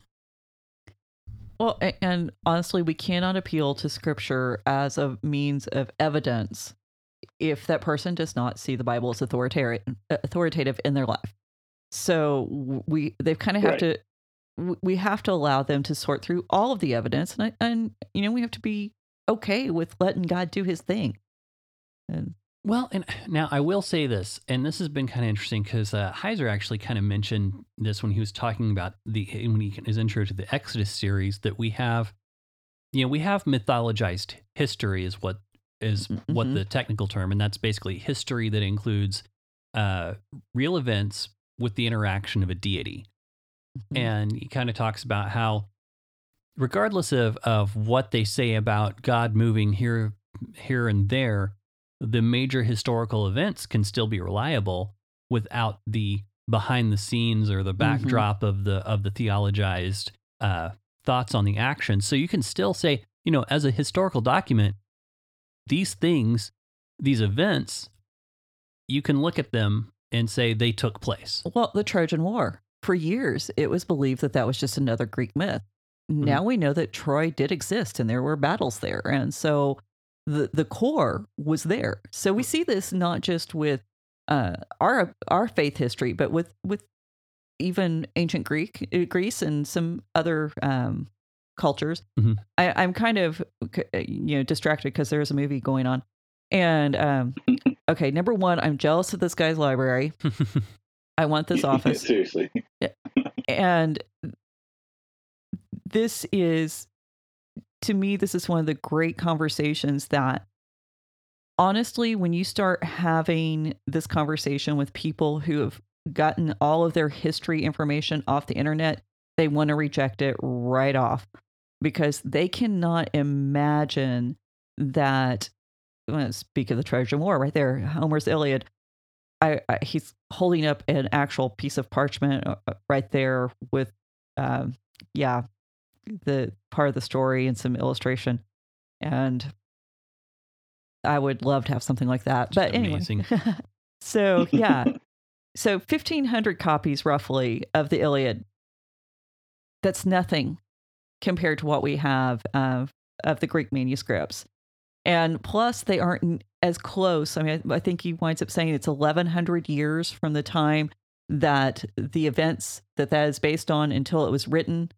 Well, and honestly, we cannot appeal to scripture as a means of evidence if that person does not see the Bible as authoritative uh, authoritative in their life. So we they've kind of have Right. to w- we have to allow them to sort through all of the evidence and I- and you know we have to be okay with letting God do his thing. And Well, and now I will say this, and this has been kind of interesting because uh, Heiser actually kind of mentioned this when he was talking about the when he his intro to the Exodus series that we have, you know, we have mythologized history is what is what Mhm. the technical term, and that's basically history that includes uh, real events with the interaction of a deity and he kind of talks about how regardless of of what they say about God moving here here and there the major historical events can still be reliable without the behind the scenes or the backdrop of the of the theologized uh, thoughts on the action. So you can still say you know as a historical document these things these events you can look at them and say they took place. Well, the Trojan War. For years, it was believed that that was just another Greek myth. Now we know that Troy did exist and there were battles there. And so the, the core was there. So we see this not just with uh, our our faith history, but with, with even ancient Greek, uh, Greece and some other um, cultures. Mhm. I, I'm kind of uh, you know distracted because there's a movie going on. And um, [LAUGHS] okay, number one, I'm jealous of this guy's library. [LAUGHS] I want this [LAUGHS] office. Seriously. and this is to me this is one of the great conversations that honestly when you start having this conversation with people who have gotten all of their history information off the internet they want to reject it right off because they cannot imagine that well, speak of the Trojan War right there Homer's Iliad I, I he's holding up an actual piece of parchment uh, uh, right there with um yeah the part of the story and some illustration and I would love to have something like that. Just but anyway. amazing. [LAUGHS] so yeah. So 1500 copies roughly of the Iliad. That's nothing compared to what we have of of the Greek manuscripts. And plus they aren't as close. I mean I, I think he winds up saying it's 1100 years from the time that the events that that is based on until it was written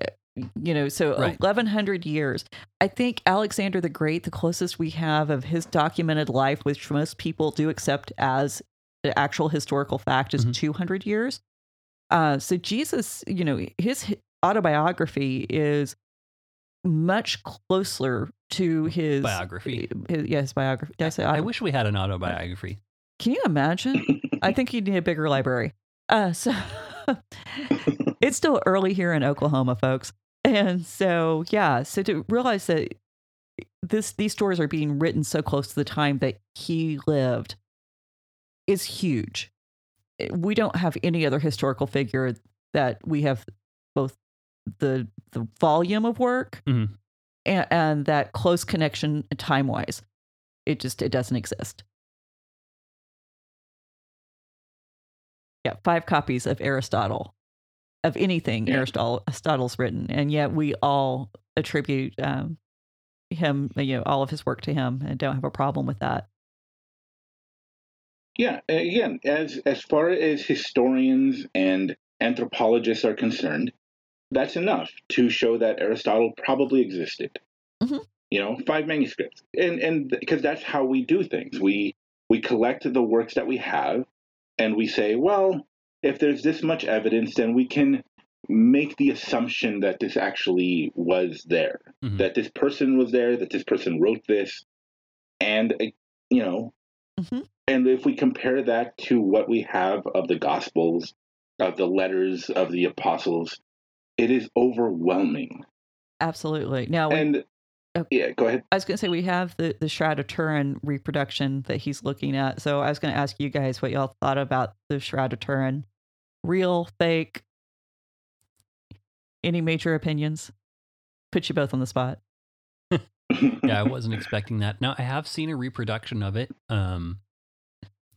Uh, you know so Right. 1100 years i think alexander the great the closest we have of his documented life which most people do accept as the actual historical fact is Mhm. 200 years uh, so jesus you know his autobiography is much closer to his Biography. Eh, his, yeah, his biography did i say I wish we had an uh, autobiography. can you imagine I think you'd need a bigger library. Uh, so [LAUGHS] it's still early here in Oklahoma, folks. And so, yeah, so to realize that this these stories are being written so close to the time that he lived is huge. Eh, we don't have any other historical figure that we have both the the volume of work Mhm. and, and that close connection time wise. It just it doesn't exist. Yeah, five copies of Aristotle, of anything Yeah. Aristotle Aristotle's written, and yet we all attribute um, him, you know, all of his work to him, and don't have a problem with that. Yeah, again, as as far as historians and anthropologists are concerned, that's enough to show that Aristotle probably existed. Mhm. you know, five manuscripts, and and because that's how we do things. We we collect the works that we have, and we say, well, if there's this much evidence, then we can make the assumption that this actually was there, Mhm. that this person was there, that this person wrote this, and uh, you know, Mhm. and if we compare that to what we have of the Gospels, of the letters of the apostles, it is overwhelming. Absolutely. Now, when, And Oh. yeah, go ahead. I was going to say we have the the Shroud of Turin reproduction that he's looking at. So I was going to ask you guys what y'all thought about the Shroud of Turin. Real, fake? Any major opinions? Put you both on the spot. [LAUGHS] yeah, I [LAUGHS] wasn't expecting that. Now I have seen a reproduction of it. Um,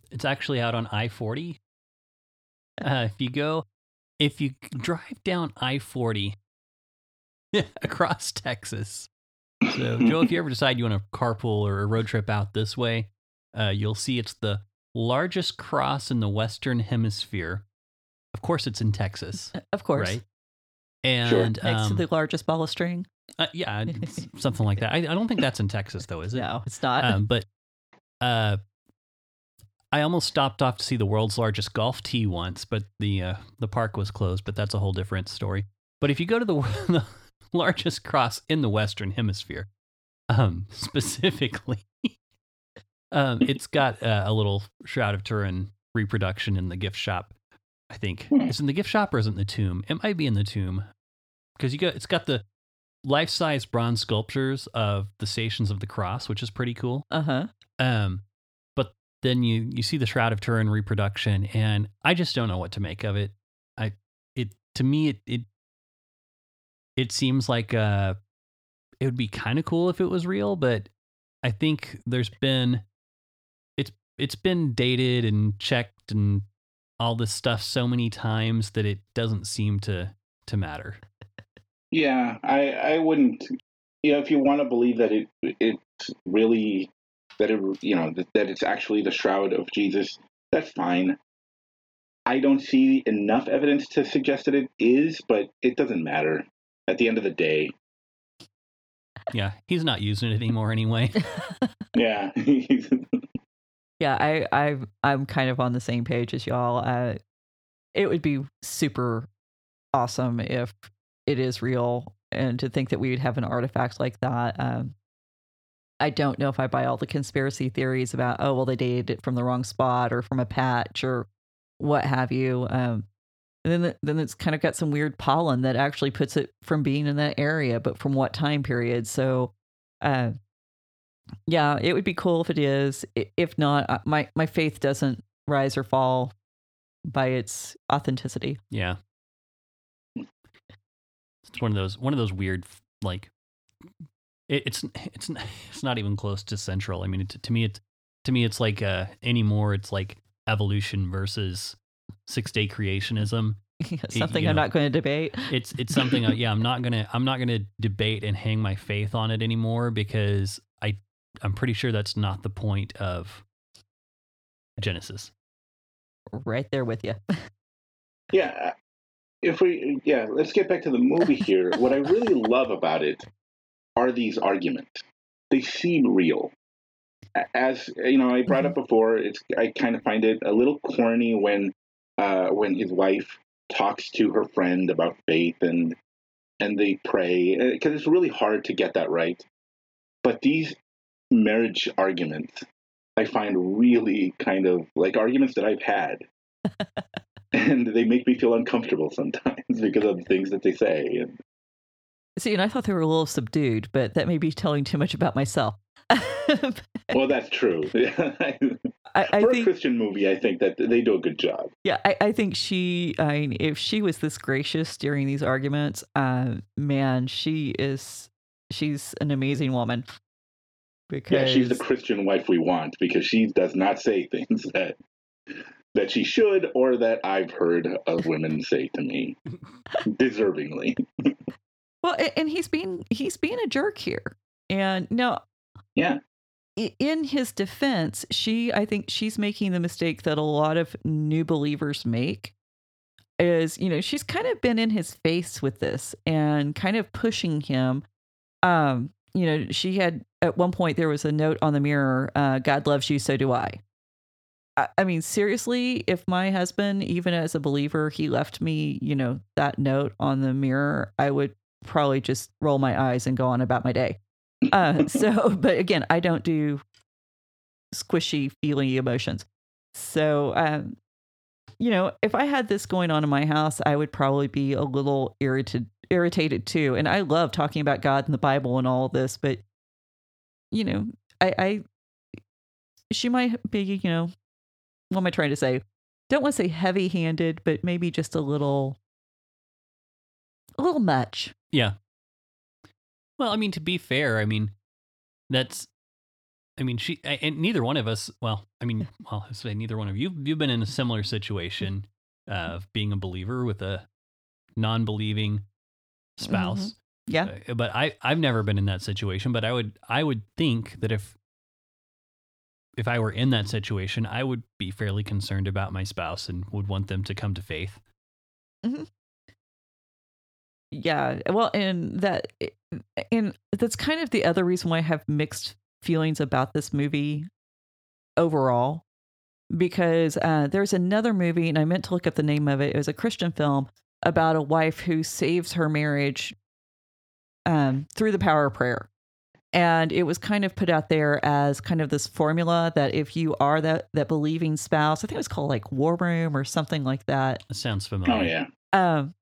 it's actually out on I forty. Uh, if you go, if you drive down I forty [LAUGHS] across Texas, so Joe, if you ever decide you want to carpool or a road trip out this way, uh, you'll see it's the largest cross in the Western Hemisphere. Of course, it's in Texas, Of course. right? And Sure. Next to um, the largest ball of string. uh, yeah, [LAUGHS] something like that. I, I don't think that's in Texas though, is it? No, it's not. um, but uh, I almost stopped off to see the world's largest golf tee once, but the uh, the park was closed. But that's a whole different story. But if you go to the, [LAUGHS] the largest cross in the Western Hemisphere, um, [LAUGHS] specifically, um, it's got uh, a little Shroud of Turin reproduction in the gift shop. I think it's in the gift shop or is it in the tomb? It might be in the tomb because you got it's got the life size bronze sculptures of the stations of the cross, which is pretty cool. uh huh. Um, then you you see the Shroud of Turin reproduction, and I just don't know what to make of it. I it to me it it it seems like uh it would be kind of cool if it was real, but I think there's been it's it's been dated and checked and all this stuff so many times that it doesn't seem to to matter. Yeah, I I wouldn't. You know, if you want to believe that it it's really that it you know that, that it's actually the shroud of Jesus, that's fine. I don't see enough evidence to suggest that it is, but it doesn't matter. At the end of the day, Yeah, he's not using it anymore anyway. [LAUGHS] yeah, [LAUGHS] Yeah, I, I, I'm kind of on the same page as y'all. Uh, it would be super awesome if it is real, and to think that we would have an artifact like that. Um, I don't know if I buy all the conspiracy theories about oh well they dated it from the wrong spot or from a patch or what have you. Um, and then the, then it's kind of got some weird pollen that actually puts it from being in that area, but from what time period? So, uh, yeah, it would be cool if it is. If not, uh, my my faith doesn't rise or fall by its authenticity. Yeah. It's one of those one of those weird like it, it's it's it's not even close to central. I mean, it, to me it's to me it's like uh anymore it's like evolution versus six day creationism. [LAUGHS] Something you I'm know. not going to debate. It's it's [LAUGHS] something uh, yeah I'm not gonna I'm not gonna debate and hang my faith on it anymore because I I'm pretty sure that's not the point of Genesis. Right there with you. yeah. If we yeah, let's get back to the movie here. what I really [LAUGHS] love about it are these arguments. They seem real. As you know, I brought up before, it's I kind of find it a little corny when uh, when his wife talks to her friend about faith and and they pray because it's really hard to get that right. But these marriage arguments, I find really kind of like arguments that I've had, [LAUGHS] and they make me feel uncomfortable sometimes because of the things that they say. And See, and I thought they were a little subdued, but that may be telling too much about myself. [LAUGHS] Well, that's true. [LAUGHS] I For a Christian movie, I think that they do a good job. Yeah, I, I think she. I mean, if she was this gracious during these arguments, uh, man, she is. She's an amazing woman. Because Yeah, she's the Christian wife we want because she does not say things [LAUGHS] that that she should or that I've heard of women say to me, deservingly. Well, and he's being he's being a jerk here, and no, Yeah, in his defense, she I think she's making the mistake that a lot of new believers make is, you know, she's kind of been in his face with this and kind of pushing him um you know, she had at one point there was a note on the mirror, uh, God loves you, so do I. I. I mean, seriously, if my husband, even as a believer, he left me, you know, that note on the mirror, I would probably just roll my eyes and go on about my day. Uh, [LAUGHS] so, but again, I don't do squishy, feely emotions. So, um, you know, if I had this going on in my house, I would probably be a little irritated irritated too. And I love talking about God and the Bible and all this, but you know, I, I she might be, you know, what am I trying to say? Don't want to say heavy handed, but maybe just a little a little much. Yeah. Well, I mean, to be fair, I mean, that's, I mean, she, and neither one of us, well, I mean, [LAUGHS] well, I say neither one of you, you've been in a similar situation of being a believer with a non believing spouse. Mm-hmm. Yeah. Uh, but I, I've never been in that situation, but I would, I would think that if, if I were in that situation, I would be fairly concerned about my spouse and would want them to come to faith. Mm-hmm yeah well and that and that's kind of the other reason why i have mixed feelings about this movie overall because uh, there's another movie and i meant to look up the name of it it was a christian film about a wife who saves her marriage um, through the power of prayer. And it was kind of put out there as kind of this formula that if you are that that believing spouse i think it was called like war room or something like that. That sounds familiar. oh yeah. Um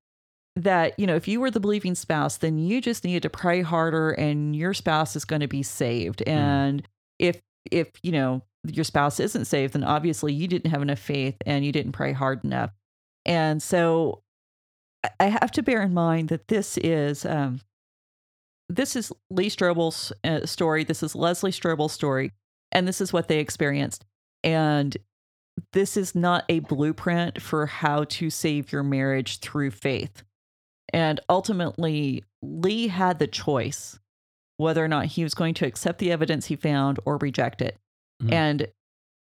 that you know if you were the believing spouse then you just needed to pray harder and your spouse is going to be saved. Mm. and if if you know your spouse isn't saved then obviously you didn't have enough faith and you didn't pray hard enough. And so I- have to bear in mind that this is um this is lee strobel's uh, story. This is leslie strobel's story and this is what they experienced. And this is not a blueprint for how to save your marriage through faith and ultimately, Lee had the choice whether or not he was going to accept the evidence he found or reject it. Mhm. And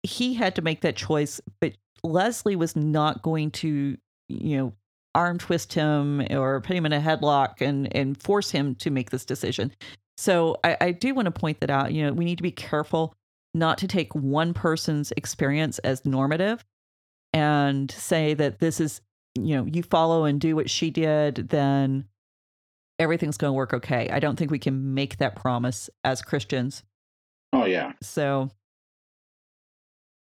he had to make that choice, but Leslie was not going to, you know, arm twist him or put him in a headlock and and force him to make this decision. So I, I do want to point that out. You know, we need to be careful not to take one person's experience as normative and say that this is you know, you follow and do what she did, then everything's going to work okay. I don't think we can make that promise as Christians. Oh yeah. So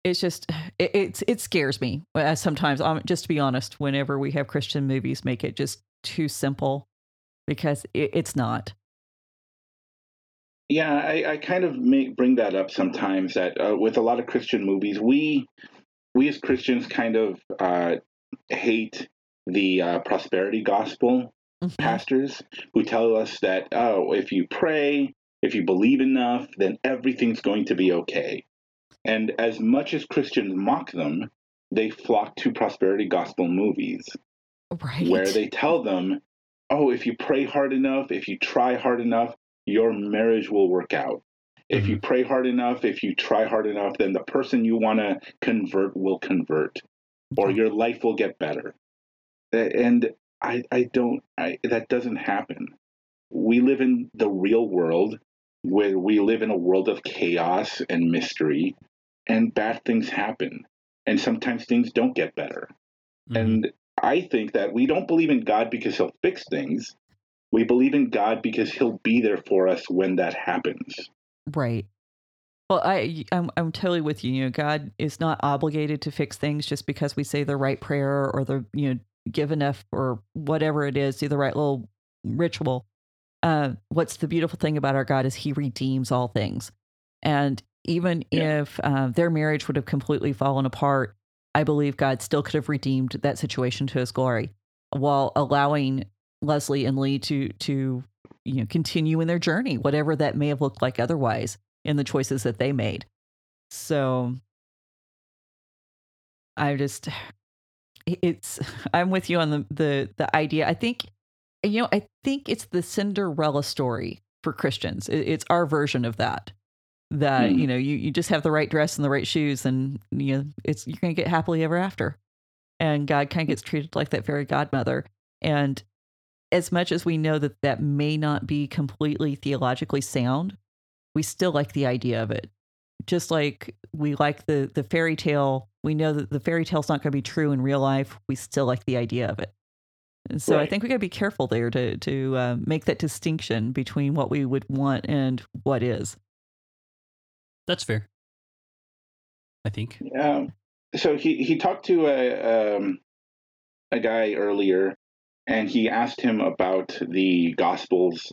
it's just it it, it scares me uh, sometimes. Um, just to be honest, whenever we have Christian movies, make it just too simple because it, it's not. Yeah, I, I kind of make, bring that up sometimes. That uh, with a lot of Christian movies, we we as Christians kind of uh, hate the uh, prosperity gospel Mhm. pastors who tell us that oh, if you pray, if you believe enough, then everything's going to be okay. And as much as Christians mock them, they flock to prosperity gospel movies Right. where they tell them, oh, if you pray hard enough, if you try hard enough, your marriage will work out. If you pray hard enough, if you try hard enough, then the person you want to convert will convert, or your life will get better. And I, I don't, I, that doesn't happen. We live in the real world where we live in a world of chaos and mystery, and bad things happen. And sometimes things don't get better. Mhm. And I think that we don't believe in God because he'll fix things. We believe in God because he'll be there for us when that happens. Right. Well, I I'm I'm totally with you. You know, God is not obligated to fix things just because we say the right prayer or the you know give enough or whatever it is, do the right little ritual. Uh, what's the beautiful thing about our God is He redeems all things, and even Yeah. if uh, their marriage would have completely fallen apart, I believe God still could have redeemed that situation to His glory, while allowing Leslie and Lee to to you know continue in their journey, whatever that may have looked like otherwise in the choices that they made. So I just it's [LAUGHS] I'm with you on the the the idea. I think you know I think it's the Cinderella story for Christians. It, it's our version of that. That Hmm. you know you you just have the right dress and the right shoes and you know it's you're going to get happily ever after. And God kind of gets treated like that fairy godmother. And as much as we know that that may not be completely theologically sound, we still like the idea of it. Just like we like the the fairy tale, we know that the fairy tale's not going to be true in real life. We still like the idea of it. And so I think we got to be careful there to to uh, make that distinction between what we would want and what is. That's fair. I think. Um, so he he talked to a um, a guy earlier, and he asked him about the Gospels,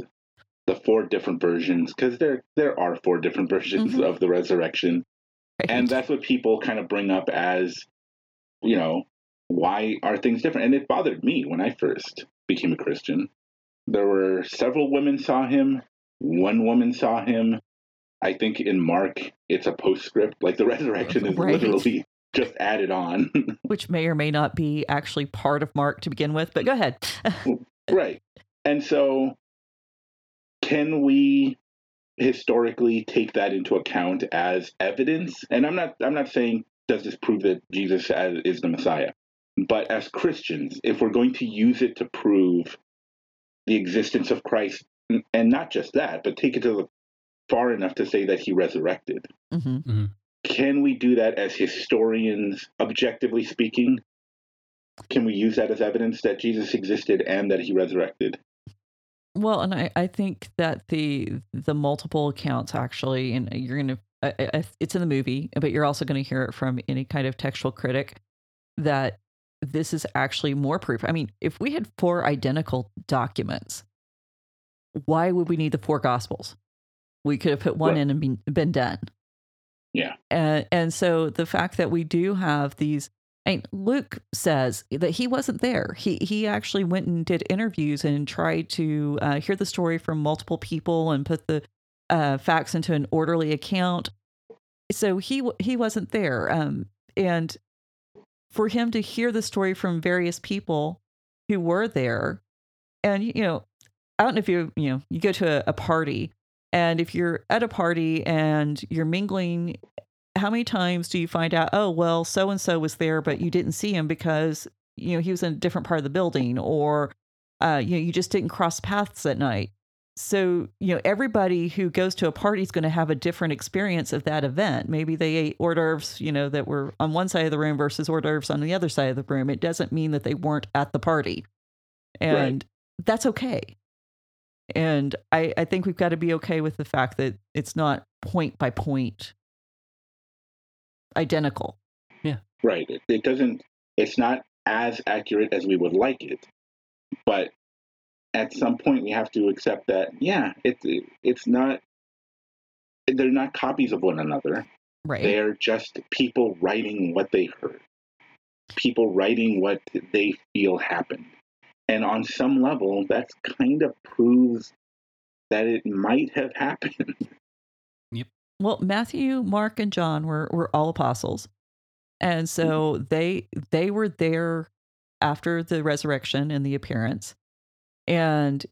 the four different versions, because there there are four different versions Mhm. of the resurrection, Right? and that's what people kind of bring up as, you know, why are things different? And it bothered me when I first became a Christian. There were several women saw him. One woman saw him. I think in Mark, it's a postscript. Like the [LAUGHS] resurrection is Right. literally just added on. [LAUGHS] which may or may not be actually part of Mark to begin with. But go ahead. [LAUGHS] right. And so, can we historically take that into account as evidence? And I'm not. I'm not saying does this prove that Jesus is the Messiah, but as Christians, if we're going to use it to prove the existence of Christ, and not just that, but take it to the far enough to say that he resurrected. hmm can we do that as historians objectively speaking can we use that as evidence that jesus existed and that he resurrected Well, and I, I think that the the multiple accounts actually, and you're gonna, I, I, it's in the movie, but you're also going to hear it from any kind of textual critic that this is actually more proof. I mean, if we had four identical documents, why would we need the four gospels? We could have put one in and been, been done. Yeah. And and so the fact that we do have these Mean, Luke says that he wasn't there. He he actually went and did interviews and tried to uh, hear the story from multiple people and put the uh, facts into an orderly account. So he he wasn't there. Um, and for him to hear the story from various people who were there, and you know, I don't know if you you know you go to a, a party, and if you're at a party and you're mingling how many times do you find out oh well so and so was there but you didn't see him because you know he was in a different part of the building or uh, you know you just didn't cross paths that night. So you know everybody who goes to a party is going to have a different experience of that event. Maybe they ate hors d'oeuvres you know that were on one side of the room versus hors d'oeuvres on the other side of the room. It doesn't mean that they weren't at the party. And that's okay. And I, I think we've got to be okay with the fact that it's not point by point identical Yeah. right it, it doesn't it's not as accurate as we would like it but at some point we have to accept that yeah it's it's not they're not copies of one another right They're just people writing what they heard, people writing what they feel happened. And on some level, that kind of proves that it might have happened. [LAUGHS] Well, Matthew, Mark, and John were were all apostles, and so they they were there after the resurrection and the appearance, and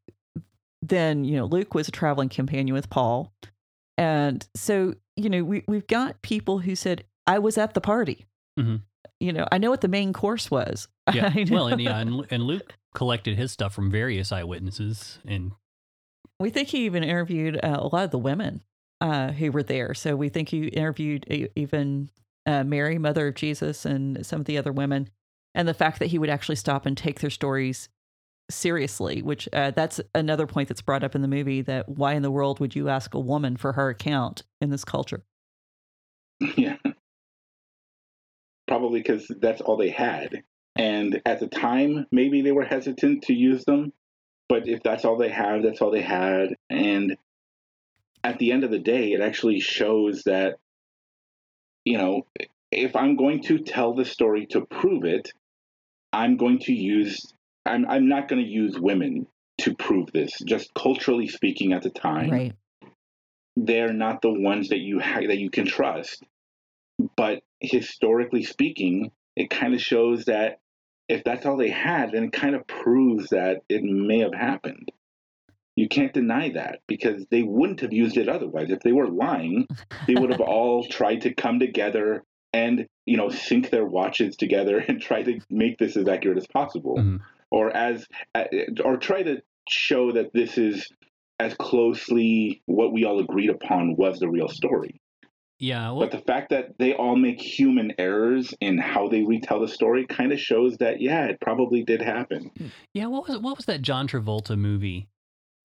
then you know Luke was a traveling companion with Paul, and so you know we we've got people who said I was at the party. Mhm. You know, I know what the main course was. [LAUGHS] Yeah. Well, and yeah, and, and Luke collected his stuff from various eyewitnesses, and We think he even interviewed uh, a lot of the women uh, who were there. So we think he interviewed even uh, Mary, mother of Jesus, and some of the other women. And the fact that he would actually stop and take their stories seriously, which uh, that's another point that's brought up in the movie that why in the world would you ask a woman for her account in this culture? [LAUGHS] yeah. Probably because that's all they had. And at the time, maybe they were hesitant to use them. But if that's all they have, that's all they had. And at the end of the day, it actually shows that, you know, if I'm going to tell the story to prove it, I'm going to use, I'm, I'm not going to use women to prove this. Just culturally speaking, at the time, Right. they're not the ones that you ha- that you can trust. But historically speaking, it kind of shows that if that's all they had, then it kind of proves that it may have happened. You can't deny that because they wouldn't have used it otherwise. If they were lying, they would have [LAUGHS] all tried to come together and you know sync their watches together and try to make this as accurate as possible. Mhm. or as uh, or try to show that this is as closely what we all agreed upon was the real story. Yeah, well, But the fact that they all make human errors in how they retell the story kind of shows that yeah, it probably did happen. yeah. What was what was that John Travolta movie,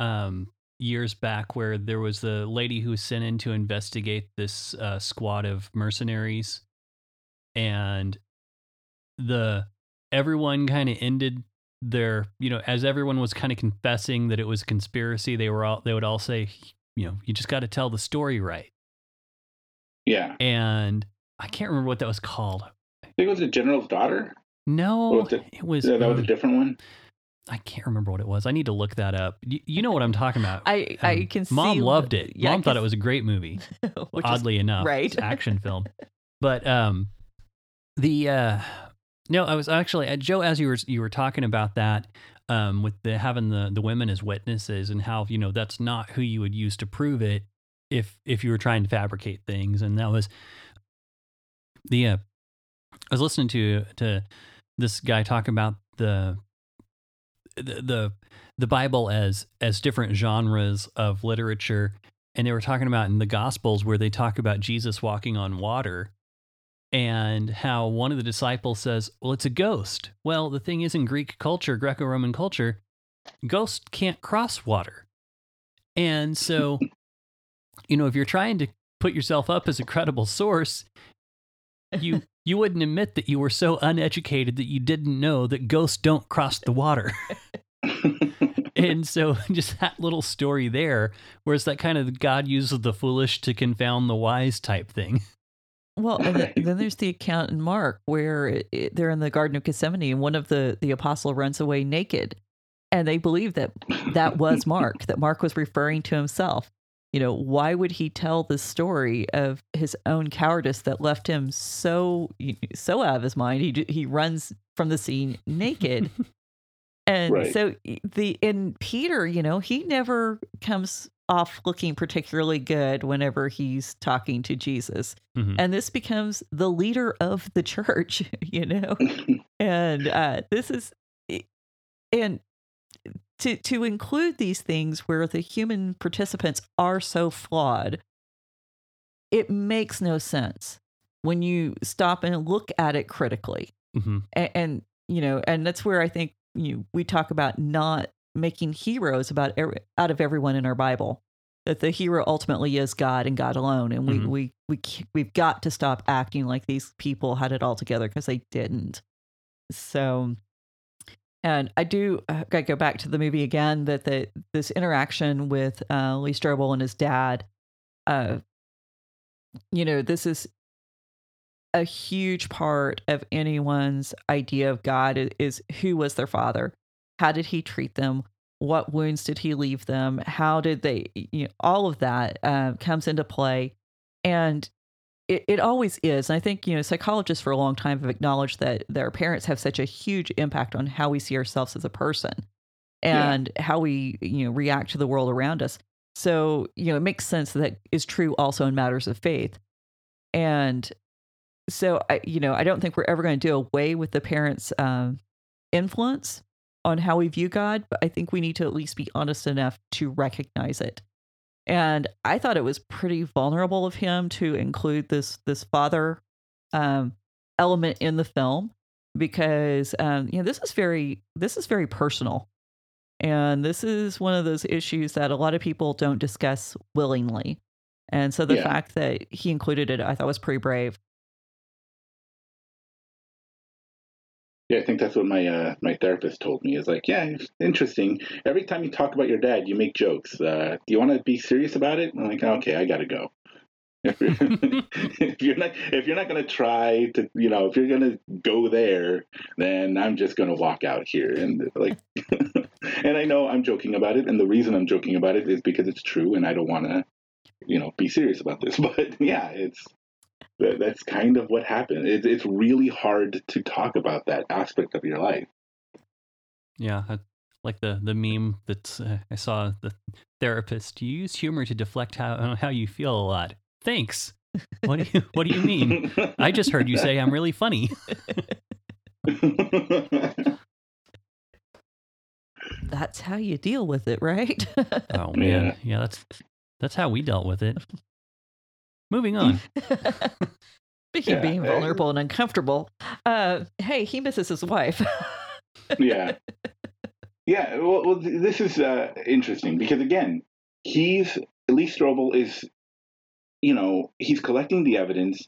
um, years back where there was the lady who was sent in to investigate this uh, squad of mercenaries, and the everyone kind of ended their you know as everyone was kind of confessing that it was a conspiracy they were all they would all say you know you just got to tell the story right Yeah, and i can't remember what that was called I think it was the general's daughter. no was it? it was Yeah, that was a um, different one. I can't remember what it was. I need to look that up. You, you know what i'm talking about. I I Um, can mom see loved it. yeah, mom thought it was a great movie [LAUGHS] which is- oddly enough. right. action film. But um the uh no i was actually uh, joe as you were you were talking about that um with the having the the women as witnesses and how you know that's not who you would use to prove it if if you were trying to fabricate things. And that was the uh i was listening to to this guy talk about the the the, bible as as different genres of literature. And they were talking about in the gospels where they talk about jesus walking on water and how one of the disciples says well it's a ghost. Well the thing is in greek culture greco-roman culture ghosts can't cross water. And so you know if you're trying to put yourself up as a credible source you you wouldn't admit that you were so uneducated that you didn't know that ghosts don't cross the water. [LAUGHS] And so [LAUGHS] just that little story there where it's that kind of god uses the foolish to confound the wise type thing. [LAUGHS] Well, and then, then there's the account in Mark where it, it- they're in the Garden of Gethsemane and one of the the apostle runs away naked, and they believe that that was Mark, that Mark was referring to himself. You know, why would he tell the story of his own cowardice that left him so so out of his mind? He he runs from the scene naked. [LAUGHS] And Right. so the in Peter, you know, he never comes off looking particularly good whenever he's talking to Jesus Mhm. and this becomes the leader of the [LAUGHS] church you know [LAUGHS] and uh this is and to to include these things where the human participants are so flawed it makes no sense when you stop and look at it critically Mhm. and, and you know and that's where i think you we talk about not making heroes about every, out of everyone in our bible that the hero ultimately is god and god alone and we Mhm. we we we've got to stop acting like these people had it all together because they didn't so and i do uh, gotta go back to the movie again that the this interaction with uh lee strobel and his dad uh you know this is a huge part of anyone's idea of God i- is who was their father? How did he treat them? What wounds did he leave them? How did they, you know, all of that uh, comes into play. And it, it always is. And I think, you know, psychologists for a long time have acknowledged that their parents have such a huge impact on how we see ourselves as a person Yeah. and how we, you know, react to the world around us. So, you know, it makes sense that, that is true also in matters of faith. And so I, you know, I don't think we're ever going to do away with the parents' um, influence on how we view God, but I think we need to at least be honest enough to recognize it. And I thought it was pretty vulnerable of him to include this this father um, element in the film because um, you know this is very this is very personal, and this is one of those issues that a lot of people don't discuss willingly. And so the Yeah. fact that he included it, I thought was pretty brave. Yeah, I think that's what my uh, my therapist told me. Is like, yeah, it's interesting. Every time you talk about your dad, you make jokes. Uh, do you want to be serious about it? I'm like, okay, I gotta go. [LAUGHS] [LAUGHS] [LAUGHS] If you're, not if you're not gonna try to, you know, if you're gonna go there, then I'm just gonna walk out here. And like, and I know I'm joking about it, and the reason I'm joking about it is because it's true, and I don't want to, you know, be serious about this. But yeah, it's that's kind of what happened. It, it's really hard to talk about that aspect of your life. Yeah, I- like the the meme that uh, I saw the therapist. You use humor to deflect how how you feel a lot. Thanks. What do you [LAUGHS] What do you mean? I just heard you say I'm really funny. [LAUGHS] that's how you deal with it, right? Oh [LAUGHS] man, yeah. Yeah. that's that's how we dealt with it. Moving on. [LAUGHS] Speaking of being uh, vulnerable and uncomfortable, uh, hey, he misses his wife. [LAUGHS] yeah. Yeah well, well this is uh, interesting because again he's lee strobel is you know he's collecting the evidence.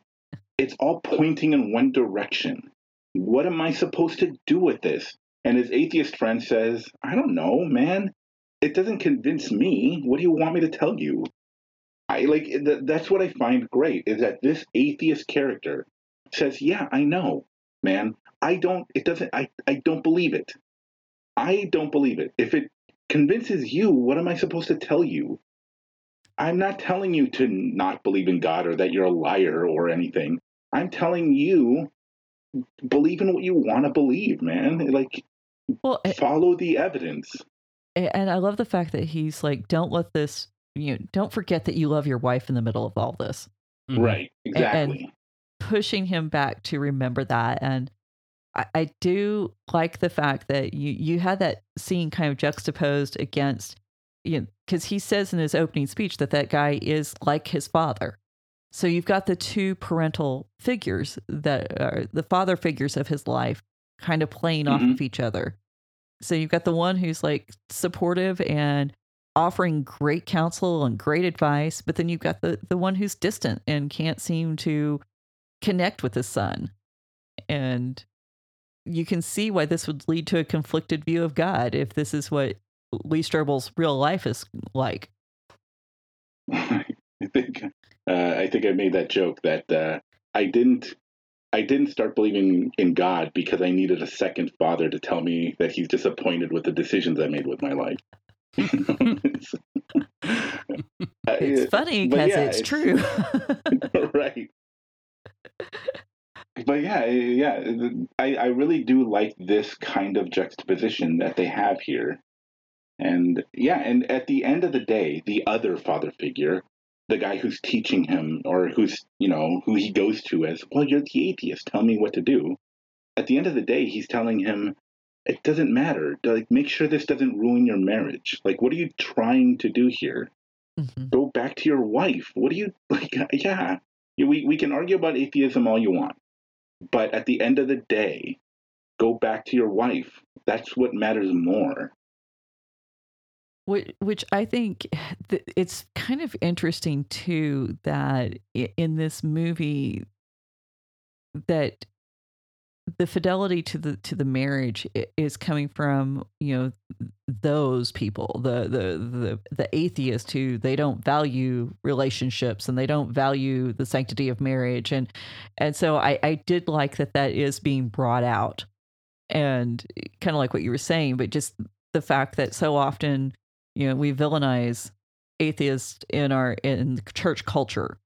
It's all pointing in one direction. What am i supposed to do with this? And his atheist friend says i don't know man. It doesn't convince me. What do you want me to tell you i like th- that's what i find great is that this atheist character says yeah i know man I don't it doesn't I, I don't believe it. I don't believe it. If it convinces you, what am I supposed to tell you? I'm not telling you to not believe in God or that you're a liar or anything. I'm telling you believe in what you want to believe, man. Like well, a- follow the evidence. Eh, and I love the fact that he's like, don't let this, you know, don't forget that you love your wife in the middle of all this. Mhm. Right. Exactly. pushing him back to remember that and I, I do like the fact that you you had that scene kind of juxtaposed against you know because he says in his opening speech that that guy is like his father so you've got the two parental figures that are the father figures of his life kind of playing off Mhm. of each other so you've got the one who's like supportive and offering great counsel and great advice but then you've got the the one who's distant and can't seem to connect with his son. And you can see why this would lead to a conflicted view of God if this is what Lee Strobel's real life is like. [LAUGHS] I think uh, I think I made that joke that uh, I didn't I didn't start believing in God because I needed a second father to tell me that he's disappointed with the decisions I made with my life. It's- Uh, funny because yeah, it's, it's- true. [LAUGHS] right. But yeah, yeah, I, I really do like this kind of juxtaposition that they have here. And yeah, and at the end of the day, the other father figure, the guy who's teaching him or who's, you know, who he goes to as, well, you're the atheist, tell me what to do. At the end of the day, he's telling him, it doesn't matter. Like, make sure this doesn't ruin your marriage. Like, what are you trying to do here? Mhm. go back to your wife. What do you [LAUGHS] like? Yeah, we we can argue about atheism all you want, but at the end of the day, go back to your wife. That's what matters more. Which, which I think [LAUGHS] th- it's kind of interesting too that in this movie that the fidelity to the to the marriage is coming from you know those people the the the the atheist who they don't value relationships and they don't value the sanctity of marriage. And and so I I did like that that is being brought out. And kind of like what you were saying but just the fact that so often you know we villainize atheists in our in church culture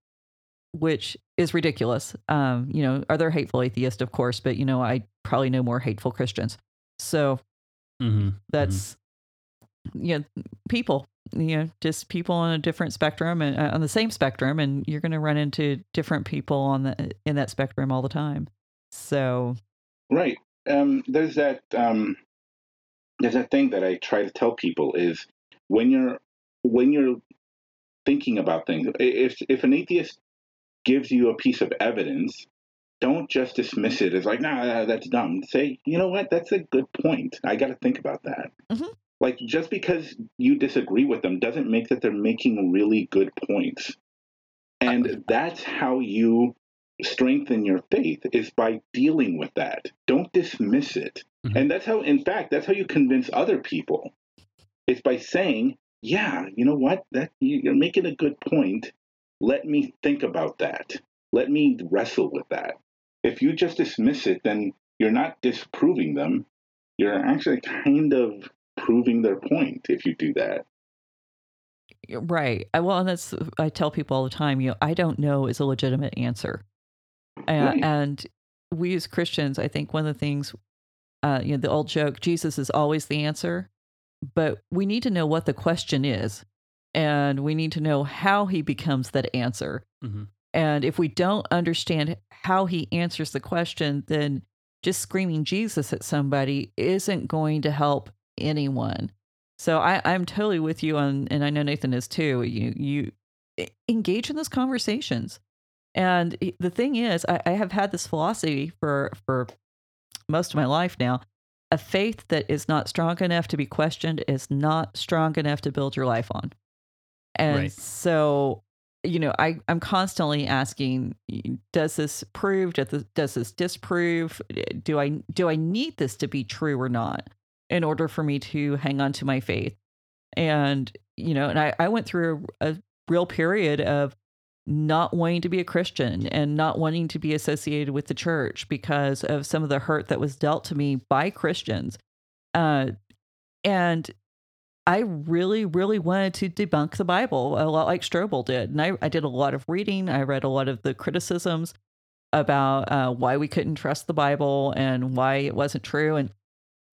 which is ridiculous um you know are there hateful atheists of course but you know i probably know more hateful christians so Mhm. that's you know people you know just people on a different spectrum and uh, on the same spectrum and you're going to run into different people on the in that spectrum all the time so Right. Um, there's that. Um, there's that thing that I try to tell people is when you're when you're thinking about things. If if an atheist gives you a piece of evidence, don't just dismiss it as like, nah, that's dumb. Say, you know what? That's a good point. I got to think about that. Mhm. Like just because you disagree with them doesn't make that they're making really good points. And that's how you strengthen your faith is by dealing with that. Don't dismiss it. Mhm. And that's how, in fact, that's how you convince other people. It's by saying, "Yeah, you know what? That you're making a good point. Let me think about that. Let me wrestle with that." If you just dismiss it, then you're not disproving them. You're actually kind of proving their point if you do that. right I, well and that's i tell people all the time you know i don't know is a legitimate answer uh, and we as christians i think one of the things uh, you know the old joke jesus is always the answer but we need to know what the question is and we need to know how he becomes that answer Mhm. and if we don't understand how he answers the question then just screaming jesus at somebody isn't going to help anyone So I, I'm totally with you on, and I know Nathan is too. You you engage in those conversations, and the thing is, I, I have had this philosophy for for most of my life now. A faith that is not strong enough to be questioned is not strong enough to build your life on. And Right. so, you know, I, I'm constantly asking, does this prove, does this, does this disprove? Do I do I need this to be true or not in order for me to hang on to my faith? And, you know, and I, I went through a, a real period of not wanting to be a Christian and not wanting to be associated with the church because of some of the hurt that was dealt to me by Christians. Uh, and I really, really wanted to debunk the Bible a lot like Strobel did. And I, I did a lot of reading. I read a lot of the criticisms about uh, why we couldn't trust the Bible and why it wasn't true. And,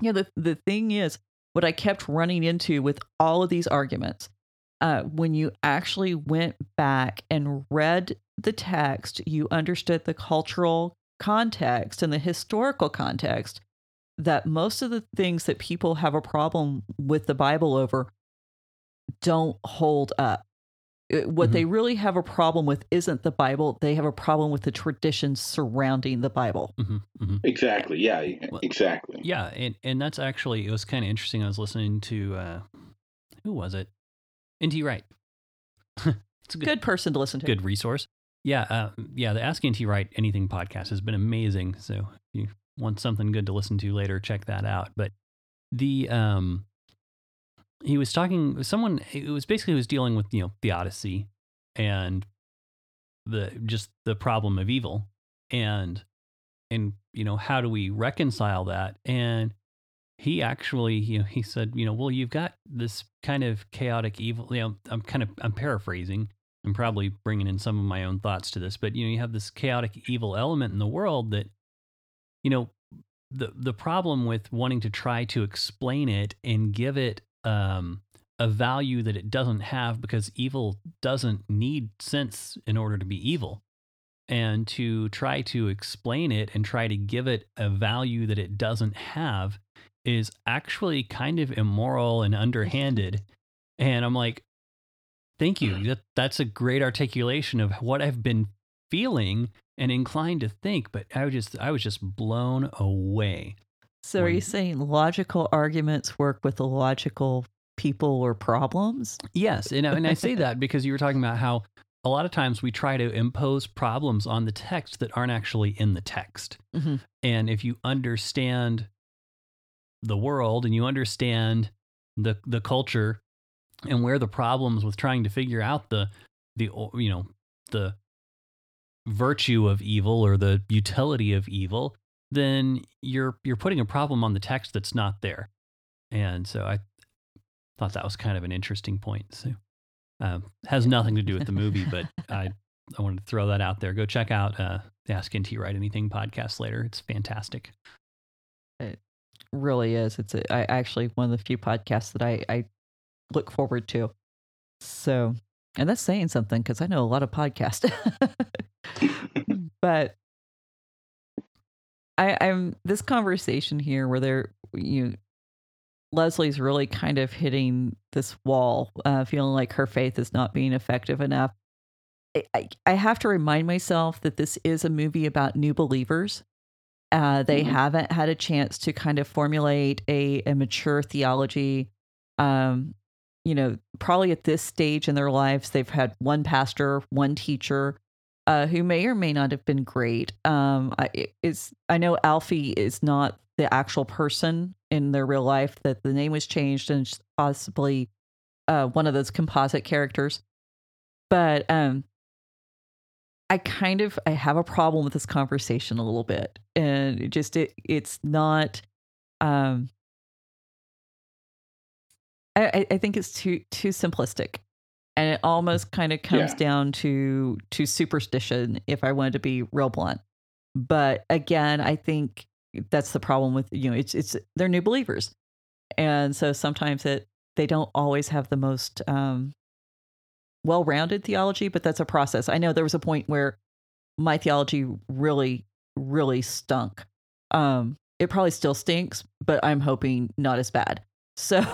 you know, the, the thing is, what I kept running into with all of these arguments uh, when you actually went back and read the text, you understood the cultural context and the historical context that most of the things that people have a problem with the Bible over don't hold up. Uh, What they really have a problem with isn't the Bible, they have a problem with the traditions surrounding the Bible. hmm hmm Exactly. Yeah. Well, Exactly. Yeah, and and that's actually it was kind of interesting. I was listening to uh, who was it? N.T. Wright. [LAUGHS] it's a good Good person to listen to. good resource. Yeah, uh, yeah. The Ask N.T. Wright Anything podcast has been amazing. So you want something good to listen to later, check that out. But the um, he was talking. Someone it was basically was dealing with you know theodicy and the just the problem of evil and and you know how do we reconcile that and he actually you know he said you know well you've got this kind of chaotic evil you know i'm kind of i'm paraphrasing i'm probably bringing in some of my own thoughts to this but you know you have this chaotic evil element in the world that you know the the problem with wanting to try to explain it and give it um a value that it doesn't have because evil doesn't need sense in order to be evil and to try to explain it and try to give it a value that it doesn't have is actually kind of immoral and underhanded. And I'm like, thank you. That, that's a great articulation of what I've been feeling and inclined to think, but I was just I was just blown away. So, are you saying logical arguments work with illogical people or problems? Yes, and, I- and I say [LAUGHS] that because you were talking about how a lot of times we try to impose problems on the text that aren't actually in the text. Mhm. And if you understand the world and you understand the the culture and where the problems with trying to figure out the the you know the virtue of evil or the utility of evil, then you're you're putting a problem on the text that's not there. And so I thought that was kind of an interesting point. So um, has nothing to do with the movie, [LAUGHS] but I I wanted to throw that out there. Go check out uh, the Ask NT Wright Anything podcast later. It's fantastic. It really is. It's a, I, actually one of the few podcasts that I, I look forward to. So, and that's saying something because I know a lot of podcasts. [LAUGHS] but I, I'm this conversation here where they're you Leslie's really kind of hitting this wall, uh, feeling like her faith is not being effective enough. I, I, have to remind myself that this is a movie about new believers. Uh, they Mhm. haven't had a chance to kind of formulate a, a mature theology. Um, you know, probably at this stage in their lives, they've had one pastor, one teacher, uh, who may or may not have been great. Um, I, it's, I know Alfie is not the actual person in their real life, that the name was changed and possibly uh, one of those composite characters. But um, I kind of I have a problem with this conversation a little bit, and it just it it's not. Um, I I- think it's too too simplistic, and it almost kind of comes Yeah. down to to superstition. If I wanted to be real blunt, but again, I think that's the problem with you know it's it's they're new believers, and so sometimes it they don't always have the most um, well-rounded theology, but that's a process. I know there was a point where my theology really, really stunk. Um, it probably still stinks, but I'm hoping not as bad. So [LAUGHS]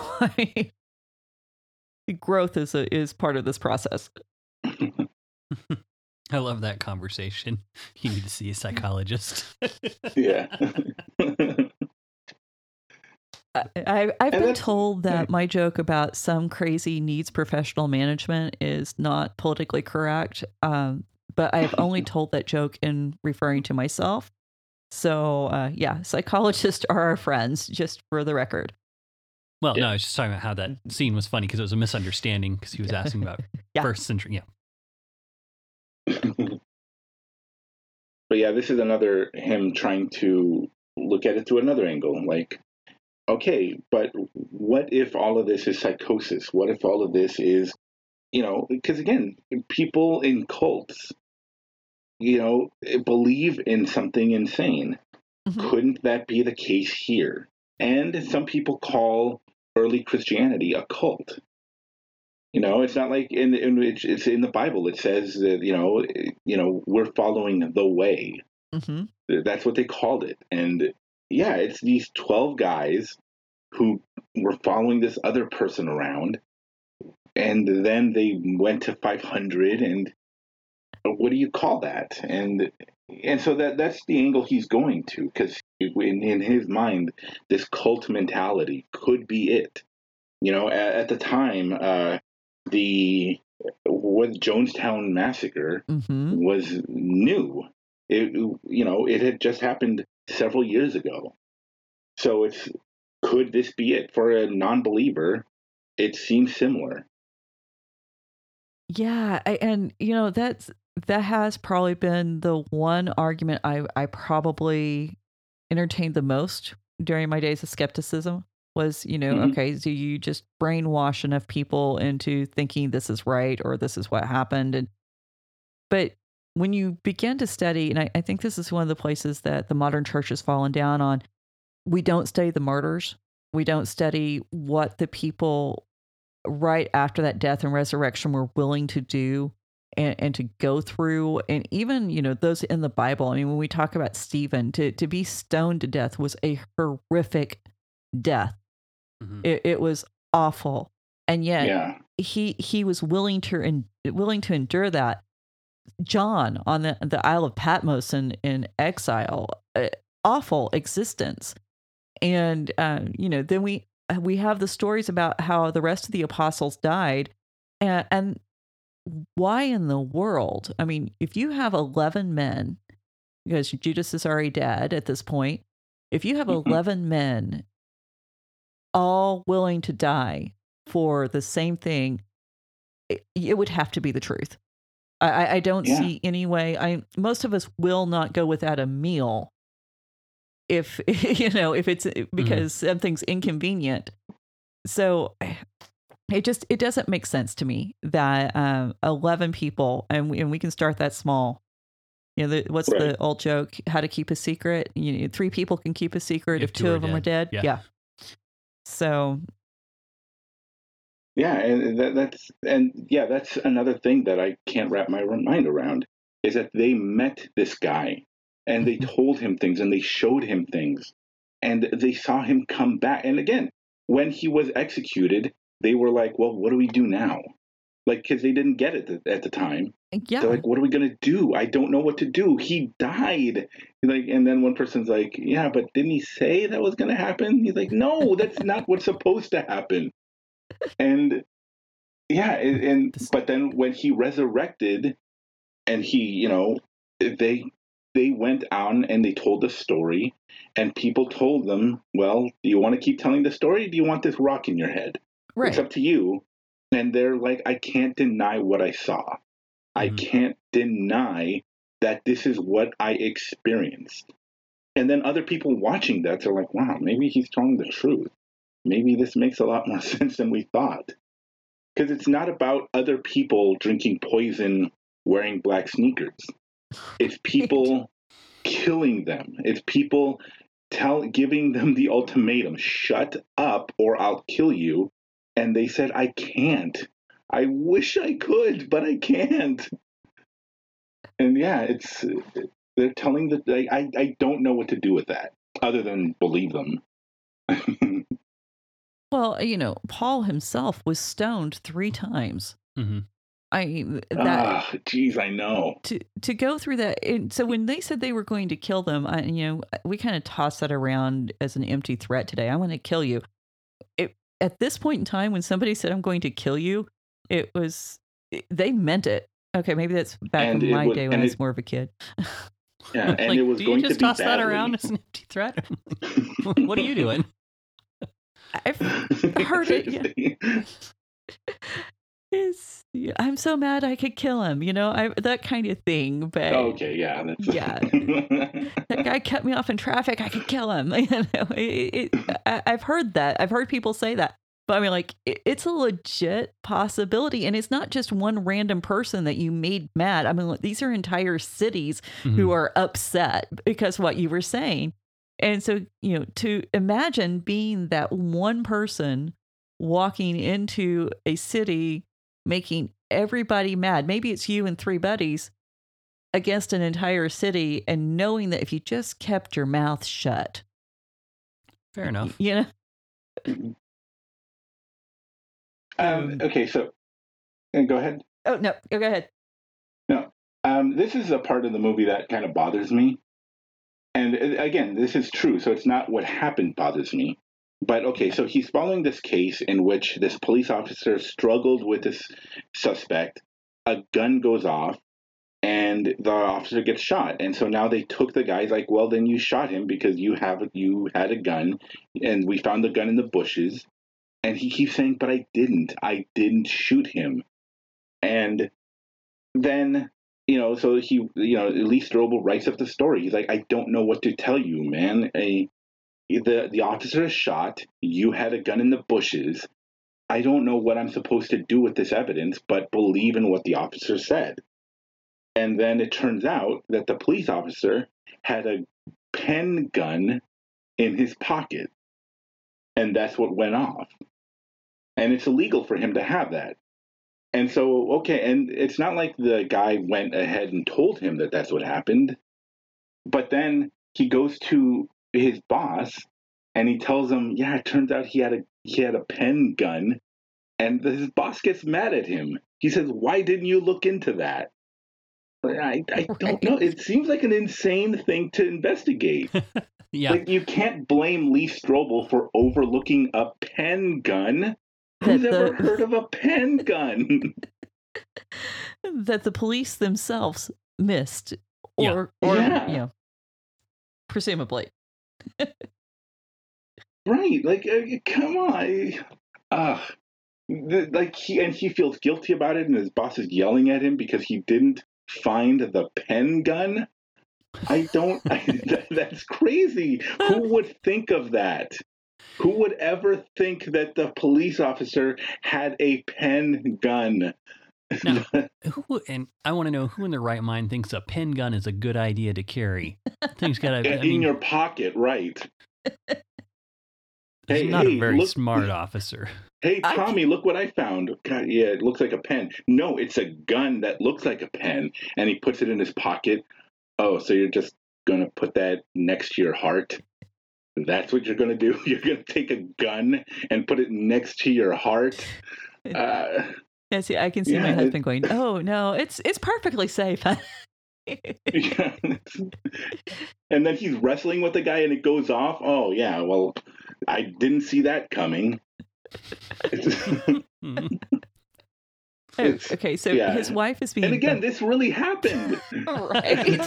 growth is a, is part of this process. [LAUGHS] I love that conversation. [LAUGHS] You need to see a psychologist. yeah. I, I, I've And been that's- told yeah. that my joke about some crazy needs professional management is not politically correct. Um, but I've only told that joke in referring to myself. So, uh, yeah, psychologists are our friends, just for the record. Well, no, I was just talking about how that scene was funny because it was a misunderstanding because he was [LAUGHS] asking about Yeah. first century. Yeah. [CLEARS THROAT] but yeah, this is another him trying to look at it through another angle. Like, okay, but what if all of this is psychosis? What if all of this is, you know, because again, people in cults, you know, believe in something insane. Mhm. Couldn't that be the case here? And some people call early Christianity a cult. You know, it's not like in, in it's, it's in the Bible. It says that you know, you know, we're following the way. hmm That's what they called it. And yeah, it's these 12 guys who were following this other person around. And then they went to 500 and what do you call that? And and so that that's the angle he's going to cuz in in his mind this cult mentality could be it. You know, at, at the time uh the what Jonestown massacre mm-hmm. was new. It you know it had just happened several years ago, so it's could this be it for a non-believer? It seems similar. Yeah, I, and you know that's that has probably been the one argument I I probably entertained the most during my days of skepticism was you know Mhm. okay do you just brainwash enough people into thinking this is right or this is what happened and but when you begin to study and I, I think this is one of the places that the modern church has fallen down on we don't study the martyrs we don't study what the people right after that death and resurrection were willing to do and, and to go through. And even you know those in the bible i mean when we talk about stephen to, to be stoned to death was a horrific death. Mhm. it, it was awful. And yet yeah, he he was willing to en- willing to endure that. John on the the isle of patmos in in exile uh, awful existence. And uh, you know then we we have the stories about how the rest of the apostles died and, and why in the world i mean if you have 11 men because judas is already dead at this point if you have Mhm. 11 men all willing to die for the same thing it, it would have to be the truth i I- don't Yeah. see any way i most of us will not go without a meal if [LAUGHS] you know if it's eh, mm-hmm. because something's inconvenient so eh, it just it doesn't make sense to me that um 11 people and we, and we can start that small. You know the, what's the old joke? How to keep a secret? You know, three people can keep a secret if, two, of them are dead, Yeah. so yeah, and that, that's and yeah, that's another thing that I can't wrap my mind around is that they met this guy and they told him things and they showed him things and they saw him come back. And again, when he was executed, they were like, "Well, what do we do now?" Like, because they didn't get it at the time. yeah They're like, "What are we gonna do? I don't know what to do. He died." Like, and then one person's like, "Yeah, but didn't he say that was gonna happen?" He's like, "No, that's [LAUGHS] not what's supposed to happen." And yeah, and, and but then when he resurrected, and he, you know, they they went on and they told the story, and people told them, "Well, do you want to keep telling the story? Do you want this rock in your head?" Right It's up to you. And they're like, I can't deny what I saw. I Mhm. can't deny that this is what I experienced. And then other people watching that are like, wow, maybe he's telling the truth. Maybe this makes a lot more [LAUGHS] sense than we thought. Because it's not about other people drinking poison wearing black sneakers. It's [LAUGHS] people killing them. It's people tell giving them the ultimatum, shut up or I'll kill you. And they said, I can't. I wish I could, but I can't. And yeah, it's they're telling that I, I I don't know what to do with that other than believe them. [LAUGHS] Well, you know, Paul himself was stoned three times. hmm I mean, that Ah, jeez, I know. to to go through that. And so when they said they were going to kill them, I, you know, we kind of tossed that around as an empty threat today. I want to kill you. It, at this point in time, when somebody said, "I'm going to kill you," it was they meant it. Okay, maybe that's back And in my was- day when I was it- more of a kid. Yeah, [LAUGHS] and like, it was do going you just to be toss that around as an [LAUGHS] empty threat? [LAUGHS] what are you doing? I've heard it, yeah. It's, I'm so mad I could kill him. You know, I that kind of thing. But okay, yeah. That's... Yeah. [LAUGHS] that guy cut me off in traffic. I could kill him. [LAUGHS] You know, it, it, I, I've heard that. I've heard people say that. But I mean, like, it, it's a legit possibility. And it's not just one random person that you made mad. I mean, like, these are entire cities who Mhm. are upset because what you were saying. And so, you know, to imagine being that one person walking into a city, making everybody mad. Maybe it's you and three buddies against an entire city, and knowing that if you just kept your mouth shut, Fair enough. you know, um, okay, so go ahead. oh no, go ahead. Um, this is a part of the movie that kind of bothers me. And uh, again, this is true. So it's not what happened bothers me. But okay, so he's following this case in which this police officer struggled with this suspect. A gun goes off and the officer gets shot. And so now they took the guy's like, well, then you shot him because you have you had a gun and we found the gun in the bushes. And he keeps saying, but I didn't. I didn't shoot him. And then you know, so he, you know, Lee Strobel writes up the story. He's like, I don't know what to tell you, man. A, the the officer is shot. You had a gun in the bushes. I don't know what I'm supposed to do with this evidence, but believe in what the officer said. And then it turns out that the police officer had a pen gun in his pocket, and that's what went off. And it's illegal for him to have that. And so, okay, and it's not like the guy went ahead and told him that that's what happened, but then he goes to his boss and he tells him, "Yeah, it turns out he had a he had a pen gun," and his boss gets mad at him. He says, "Why didn't you look into that?" I, I don't know. It seems like an insane thing to investigate. [LAUGHS] Yeah. Like you can't blame Lee Strobel for overlooking a pen gun. Who's That ever heard of a pen [LAUGHS] gun? That the police themselves missed, or Yeah. or Yeah. you know, presumably. Right, like uh, come on, uh, like he and he feels guilty about it, and his boss is yelling at him because he didn't find the pen gun. I don't. I, [LAUGHS] that, that's crazy. Who [LAUGHS] would think of that? Who would ever think that the police officer had a pen gun? [LAUGHS] Now, who and I want to know who in their right mind thinks a pen gun is a good idea to carry. Thing's got to. [LAUGHS] In mean, your pocket, right? he's hey, not hey, a very look- smart officer. Hey I- Tommy, look what I found. God, yeah, it looks like a pen. No, it's a gun that looks like a pen, and he puts it in his pocket. Oh, so you're just gonna put that next to your heart? That's what you're gonna do? [LAUGHS] You're gonna take a gun and put it next to your heart? Uh, Yeah, see, I can see Yeah, my it- husband going, "Oh no, it's it's perfectly safe." yeah. [LAUGHS] and then he's wrestling with the guy, and it goes off. Oh yeah, well, I didn't see that coming. [LAUGHS] Oh, okay, so yeah. his wife is being and again, this really happened. [LAUGHS] right.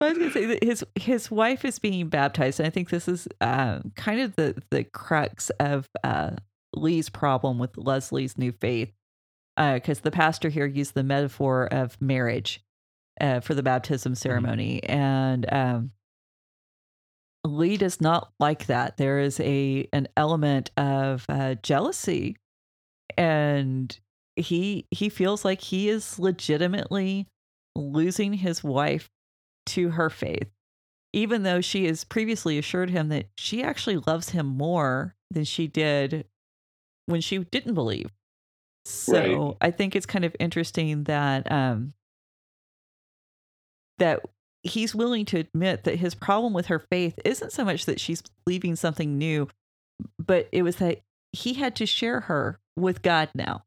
I was going to say that his his wife is being baptized, and I think this is uh, kind of the the crux of uh, Lee's problem with Leslie's new faith, because the pastor here used the metaphor of marriage uh, for the baptism ceremony, and um, Lee does not like that. There is a an element of uh, jealousy, and he he feels like he is legitimately losing his wife to her faith even though she has previously assured him that she actually loves him more than she did when she didn't believe so Right. i think it's kind of interesting that um that he's willing to admit that his problem with her faith isn't so much that she's believing something new, but it was that he had to share her with God now.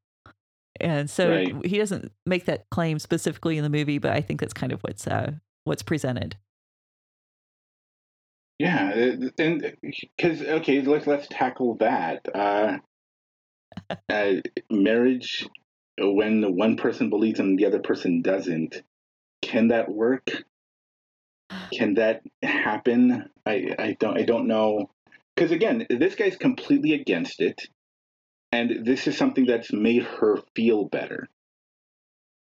And so Right. he doesn't make that claim specifically in the movie, but I think that's kind of what's uh, what's presented. Yeah, uh, and because okay, let's let's tackle that. Uh, uh, marriage, when one person believes and the other person doesn't, can that work? Can that happen? I I don't I don't know. Because again, this guy's completely against it, and this is something that's made her feel better.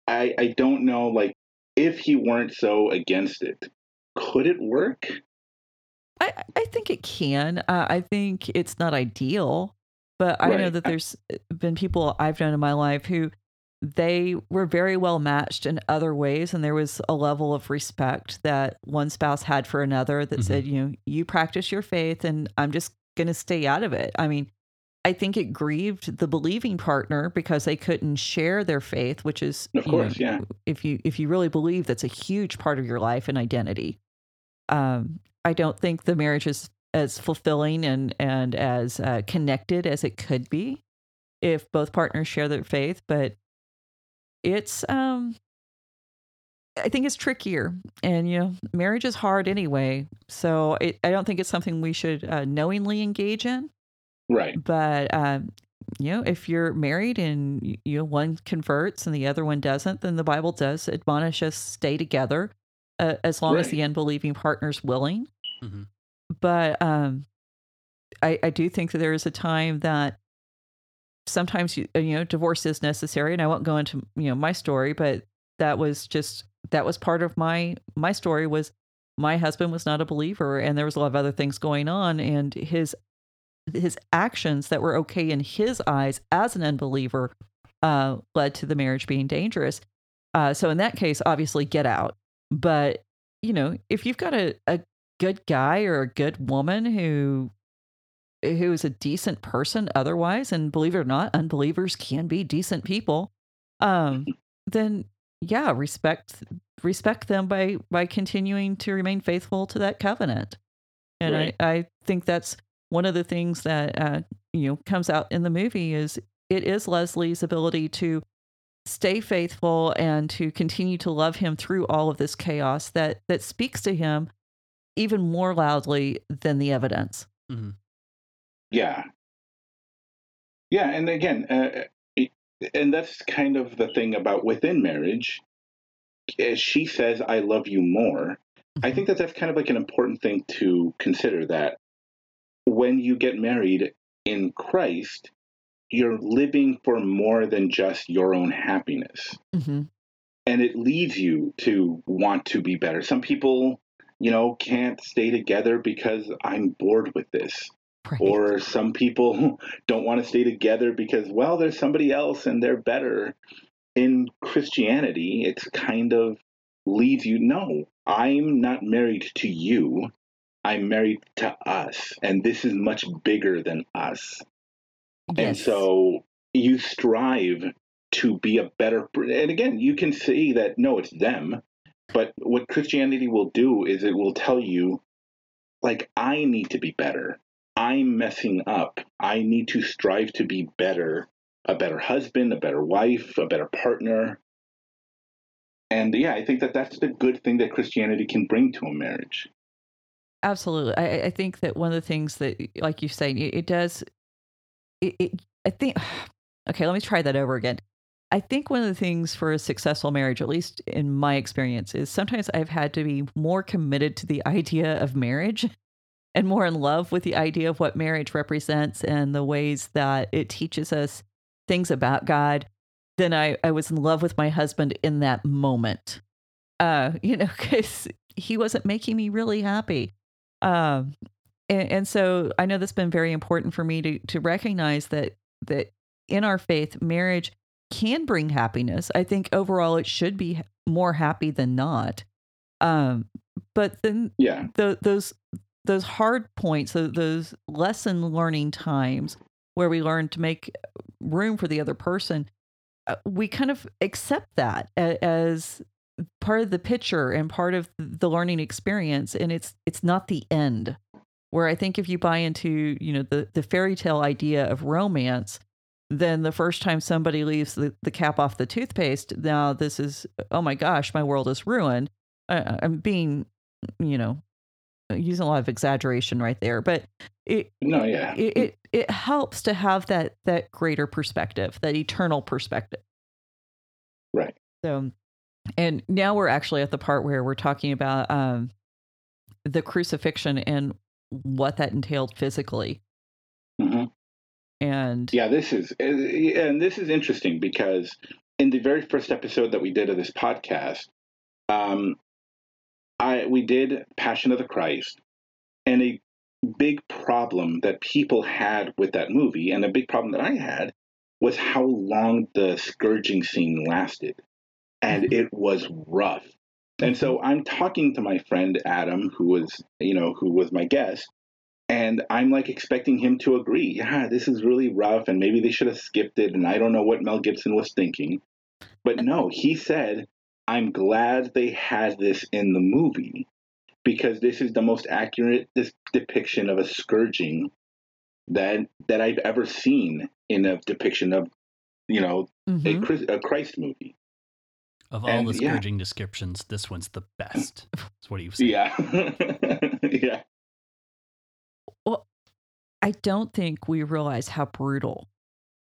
I I don't know, like if he weren't so against it, could it work? I, I think it can. Uh, I think it's not ideal, but I know that there's been people I've known in my life who they were very well matched in other ways, and there was a level of respect that one spouse had for another that Mhm. said, you know, you practice your faith, and I'm just going to stay out of it. I mean, I think it grieved the believing partner because they couldn't share their faith, which is, Of you know, course, yeah. if you if you really believe that's a huge part of your life and identity. Um, I don't think the marriage is as fulfilling and and as uh, connected as it could be if both partners share their faith, but it's um I think it's trickier, and you know, marriage is hard anyway. So it, I don't think it's something we should uh, knowingly engage in. Right. But um, you know, if you're married and you know one converts and the other one doesn't, then the Bible does admonish us stay together uh, as long as the unbelieving partner's willing. Mhm. But um, I, I do think that there is a time that sometimes you, you know divorce is necessary, and I won't go into you know my story, but that was just that was part of my my story was my husband was not a believer and there was a lot of other things going on and his his actions that were okay in his eyes as an unbeliever uh, led to the marriage being dangerous. Uh, so in that case, obviously get out. But you know, if you've got a, a good guy or a good woman who who is a decent person otherwise, and believe it or not, unbelievers can be decent people, um, then yeah, respect respect them by by continuing to remain faithful to that covenant. And Right. I, I think that's one of the things that uh, you know comes out in the movie is it is Leslie's ability to stay faithful and to continue to love him through all of this chaos that that speaks to him even more loudly than the evidence. Yeah. Yeah, and again, uh, it- and that's kind of the thing about within marriage. As she says, "I love you more." I think that that's kind of like an important thing to consider. That when you get married in Christ, you're living for more than just your own happiness. hmm and it leads you to want to be better. Some people, you know, can't stay together because I'm bored with this. Right. Or some people [LAUGHS] don't want to stay together because, well, there's somebody else and they're better. In Christianity, it's kind of leads you, no, I'm not married to you. I'm married to us. And this is much bigger than us. And so you strive to be a better. And again, you can see that no, it's them. But what Christianity will do is it will tell you, like, I need to be better. I'm messing up. I need to strive to be better, a better husband, a better wife, a better partner. And yeah, I think that that's the good thing that Christianity can bring to a marriage. Absolutely. I, I- think that one of the things that, like you say, it, it does. It, it, I think. [SIGHS] Okay, let me try that over again. I think one of the things for a successful marriage, at least in my experience, is sometimes I've had to be more committed to the [LAUGHS] idea of marriage and more in love with the idea of what marriage represents and the ways that it teaches us things about God than I, I was in love with my husband in that moment. Uh, [LAUGHS] you know, because he wasn't making me really happy. Um, and, and so I know that's been very important for me to to recognize that that in our faith, marriage can bring happiness. I think overall it should be more happy than not. Um, but then Yeah. the, those those hard points, tho- those lesson learning times where we learn to make room for the other person, uh, we kind of accept that as part of the picture and part of the learning experience and it's it's not the end where i think if you buy into you know the the fairy tale idea of romance then the first time somebody leaves the, the cap off the toothpaste now this is oh my gosh my world is ruined I, i'm being you know using a lot of exaggeration right there but it No, yeah. it, it it helps to have that that greater perspective that eternal perspective Right. so and now we're actually at the part where we're talking about um the crucifixion and what that entailed physically hmm and Yeah, this is and this is interesting because in the very first episode that we did of this podcast, um, I we did Passion of the Christ, and a big problem that people had with that movie, and a big problem that I had, was how long the scourging scene lasted, and it was rough. And so I'm talking to my friend Adam, who was you know who was my guest, and I'm like expecting him to agree. Yeah, this is really rough, and maybe they should have skipped it. And I don't know what Mel Gibson was thinking, but no, he said, "I'm glad they had this in the movie because this is the most accurate this depiction of a scourging that that I've ever seen in a depiction of, you know, a, Mhm. Chris- a Christ movie." Of all And, the yeah. scourging descriptions, this one's the best. That's what he was saying. Yeah, [LAUGHS] yeah, I don't think we realize how brutal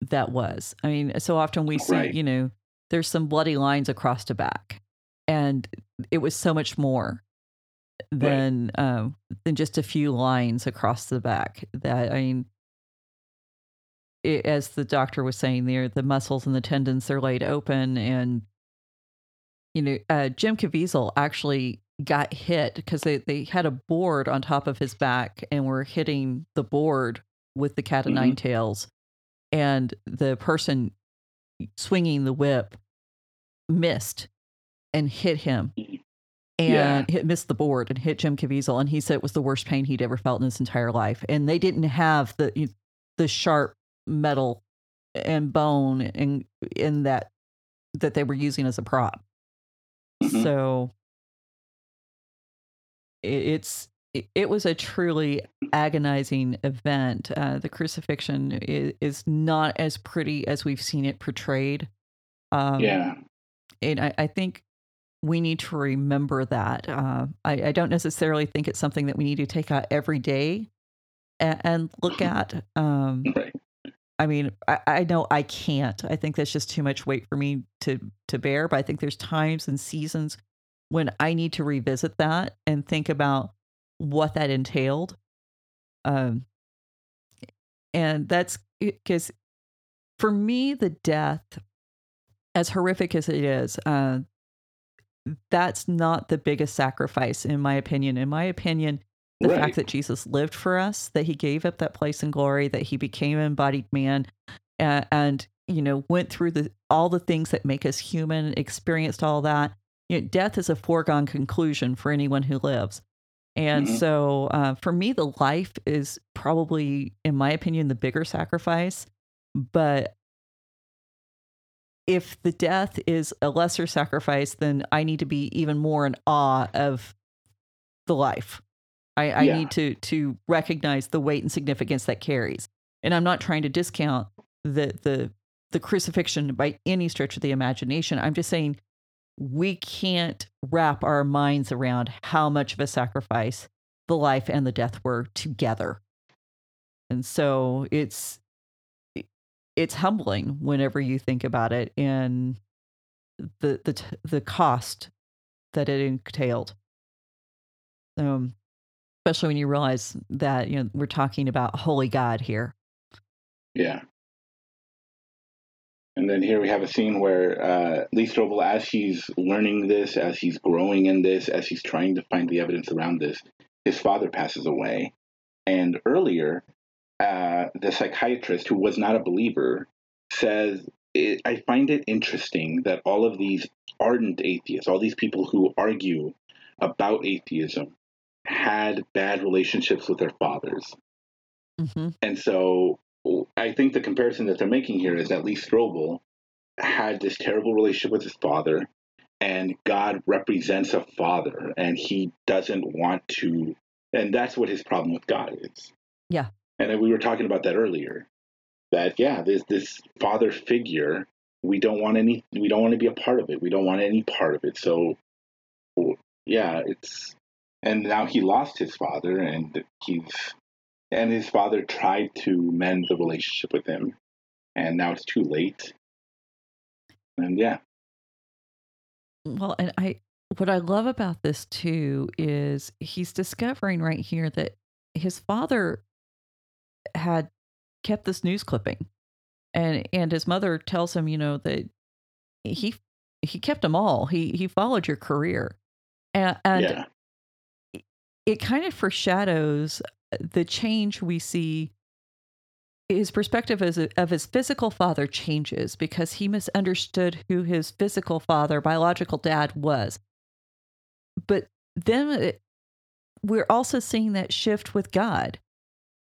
that was. I mean, so often we see, Right. you know, there's some bloody lines across the back, and it was so much more than um, than just a few lines across the back. That I mean, it, as the doctor was saying there, the muscles and the tendons are laid open, and you know, uh, Jim Caviezel actually got hit because they, they had a board on top of his back and were hitting the board with the cat o' nine tails. And the person swinging the whip missed and hit him and Yeah. hit, missed the board and hit Jim Caviezel. And he said it was the worst pain he'd ever felt in his entire life. And they didn't have the, the sharp metal and bone in, in that, that they were using as a prop. Mhm. So it's it, was a truly agonizing event. Uh, the crucifixion is, is not as pretty as we've seen it portrayed. Um, yeah. and I, I think we need to remember that. Uh, I, I don't necessarily think it's something that we need to take out every day and, and look [LAUGHS] at. Um, Right. I mean, I, I know I can't. I think that's just too much weight for me to to bear. But I think there's times and seasons when I need to revisit that and think about what that entailed. Um, and that's because for me, the death, as horrific as it is, uh, that's not the biggest sacrifice, in my opinion. In my opinion, the Right. fact that Jesus lived for us, that he gave up that place in glory, that he became an embodied man, and, and you know went through the all the things that make us human, experienced all that. You know, death is a foregone conclusion for anyone who lives, and Mhm. so uh, for me, the life is probably, in my opinion, the bigger sacrifice. But if the death is a lesser sacrifice, then I need to be even more in awe of the life. I, I Yeah. need to to recognize the weight and significance that carries. And I'm not trying to discount the the the crucifixion by any stretch of the imagination. I'm just saying we can't wrap our minds around how much of a sacrifice the life and the death were together. And so it's it's humbling whenever you think about it and the the the cost that it entailed. Um, especially when you realize that you know we're talking about holy God here. Yeah. And then here we have a scene where uh, Lee Strobel, as he's learning this, as he's growing in this, as he's trying to find the evidence around this, his father passes away. And earlier, uh, the psychiatrist, who was not a believer, says, I find it interesting that all of these ardent atheists, all these people who argue about atheism, had bad relationships with their fathers. hmm And so I think the comparison that they're making here is that Lee Strobel had this terrible relationship with his father, and God represents a father, and he doesn't want to, and that's what his problem with God is. Yeah. And we were talking about that earlier. That yeah, this this father figure, we don't want any, we don't want to be a part of it. We don't want any part of it. So, yeah, it's, and now he lost his father, and he's, and his father tried to mend the relationship with him, and now it's too late. And yeah, Well, and I what I love about this too is he's discovering right here that his father had kept this news clipping. And and his mother tells him, you know, that he he kept them all. He he followed your career. And and yeah, it kind of foreshadows the change we see his perspective as a, of his physical father changes because he misunderstood who his physical father biological dad was. But then it, we're also seeing that shift with god.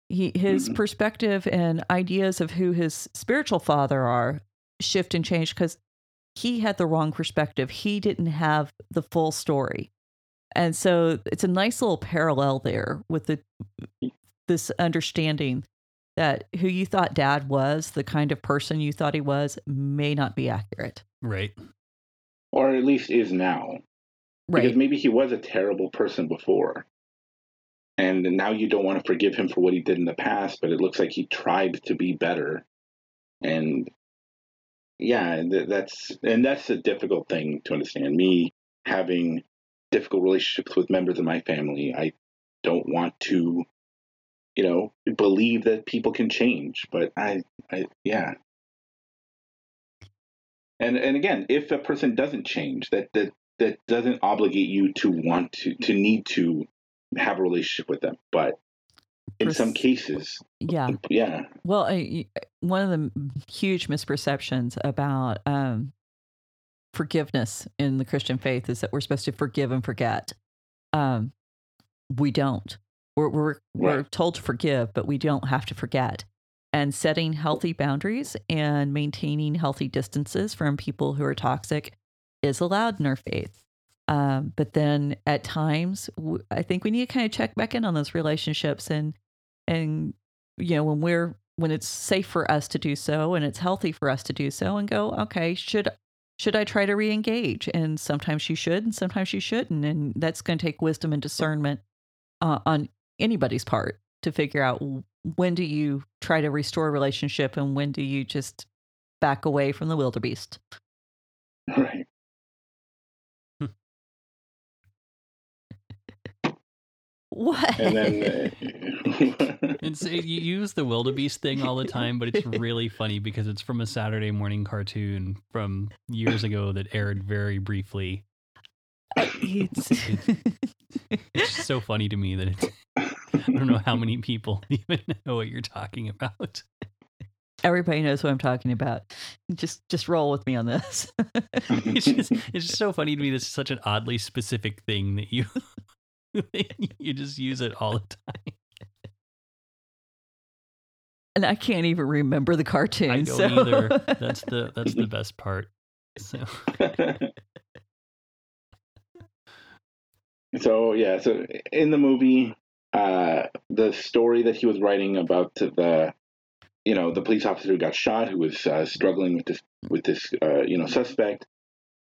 He, his Mhm. perspective and ideas of who his spiritual father are shift and change because he had the wrong perspective. He didn't have the full story and so it's a nice little parallel there with the this understanding that who you thought dad was, the kind of person you thought he was, may not be accurate. Right. or at least is now. Right. Because maybe he was a terrible person before. And now you don't want to forgive him for what he did in the past, but it looks like he tried to be better. And yeah, that's and that's a difficult thing to understand. Me having difficult relationships with members of my family, I don't want to, you know, believe that people can change. But I, I yeah. And and again, if a person doesn't change, that that that doesn't obligate you to want to to need to have a relationship with them. But in some cases, Yeah. yeah, Well, I, one of the huge misperceptions about um, forgiveness in the Christian faith is that we're supposed to forgive and forget. Um, we don't. We're we're we're told to forgive, but we don't have to forget. And setting healthy boundaries and maintaining healthy distances from people who are toxic is allowed in our faith. Um, but then at times, w- I think we need to kind of check back in on those relationships and and you know when we're when it's safe for us to do so and it's healthy for us to do so and go okay should should i try to re-engage? And sometimes you should and sometimes you shouldn't. And that's going to take wisdom and discernment uh, on anybody's part to figure out when do you try to restore a relationship and when do you just back away from the wildebeest? [LAUGHS] Right. What And then uh, [LAUGHS] It's it, you use the wildebeest thing all the time, but it's really funny because it's from a Saturday morning cartoon from years ago that aired very briefly. it's, [LAUGHS] It's so funny to me that it's I don't know how many people [LAUGHS] even know what you're talking about. everybody knows what i'm talking about just just roll with me on this It's just it's just so funny to me. This is such an oddly specific thing that you [LAUGHS] you just use it all the time. and I can't even remember the cartoon. I don't so. either. That's [LAUGHS] the that's the best part. So [LAUGHS] so yeah, so in the movie, uh, the story that he was writing about the, you know, the police officer who got shot, who was uh, struggling with this with this, uh, you know, suspect.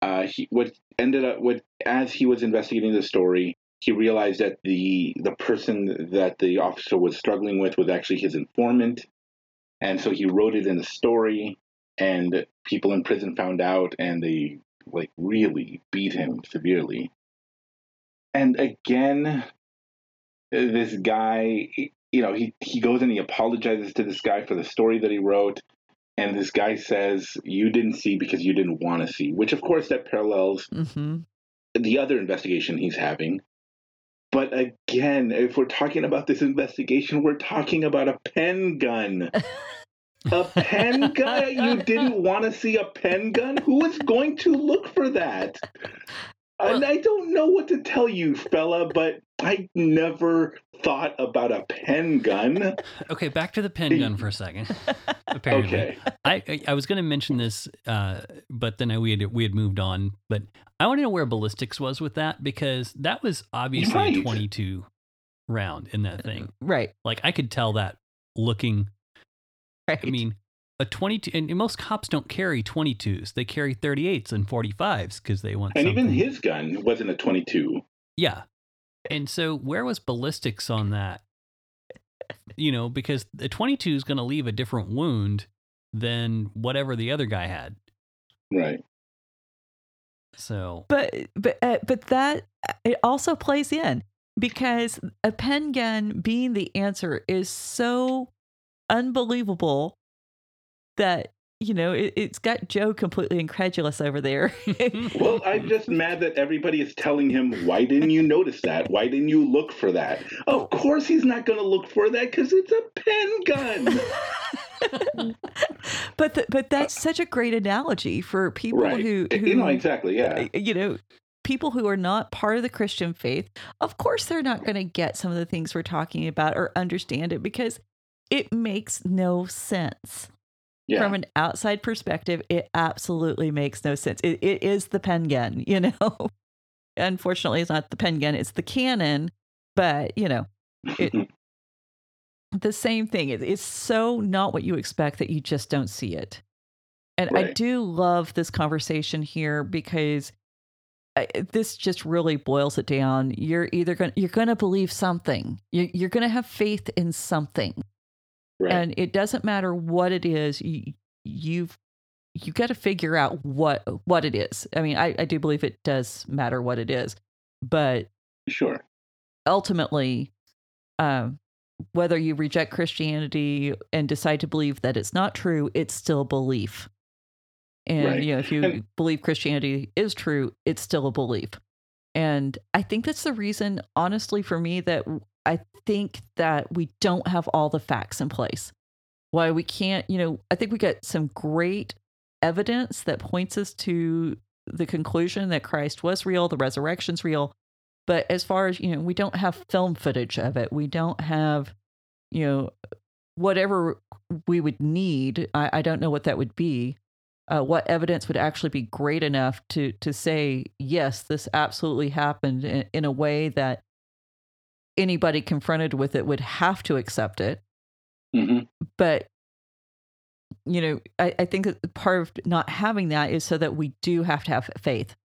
Uh, he what ended up what as he was investigating the story, he realized that the the person that the officer was struggling with was actually his informant, and so he wrote it in the story. And people in prison found out, and they like really beat him severely. And again, this guy, you know, he, he goes and he apologizes to this guy for the story that he wrote. And this guy says, You didn't see because you didn't want to see, which of course that parallels mm-hmm. the other investigation he's having. But again, if we're talking about this investigation, we're talking about a pen gun. A pen gun? You didn't want to see a pen gun? Who is going to look for that? And I don't know what to tell you, fella, but I never thought about a pen gun. Okay, back to the pen gun for a second. [LAUGHS] Apparently, Okay. I I- I was going to mention this, uh, but then I, we had we had moved on. But I want to know where ballistics was with that because that was obviously a 22 round in that thing. Right. Like I could tell that looking. Right. I mean, a 22, and, and most cops don't carry 22s; they carry 38s and 45s because they want. And even his gun wasn't a 22. yeah. And so, where was ballistics on that? You know, because the 22 is going to leave a different wound than whatever the other guy had. Right. So, but but uh, but that it also plays in because a pen gun being the answer is so unbelievable that you know it, it's got Joe completely incredulous over there. [LAUGHS] Well, I'm just mad that everybody is telling him, why didn't you notice that? Why didn't you look for that? Of course he's not going to look for that because it's a pen gun. [LAUGHS] but the, but that's such a great analogy for people right. who, who you know, exactly. Yeah. you know people who are not part of the christian faith of course they're not going to get some of the things we're talking about or understand it because it makes no sense Yeah. from an outside perspective it absolutely makes no sense. It, it is the pen gun [LAUGHS] you know? Unfortunately it's not the pen gun it's the cannon but you know it- [LAUGHS] the same thing it, it's so not what you expect that you just don't see it. And i do love this conversation here because I, this just really boils it down. You're either going to you're going to believe something. You, you're going to have faith in something right. and it doesn't matter what it is you, you've you got to figure out what what it is i mean I, I do believe it does matter what it is but sure. ultimately um whether you reject christianity and decide to believe that it's not true it's still belief and Right. you know if you And- believe christianity is true it's still a belief and i think that's the reason honestly for me that i think that we don't have all the facts in place. Why we can't you know i think we got some great evidence that points us to the conclusion that christ was real the resurrection's real. But as far as you know we don't have film footage of it. We don't have you know whatever we would need i, I don't know what that would be uh, what evidence would actually be great enough to to say yes this absolutely happened in, in a way that anybody confronted with it would have to accept it. Hmm but you know I, I think that part of not having that is so that we do have to have faith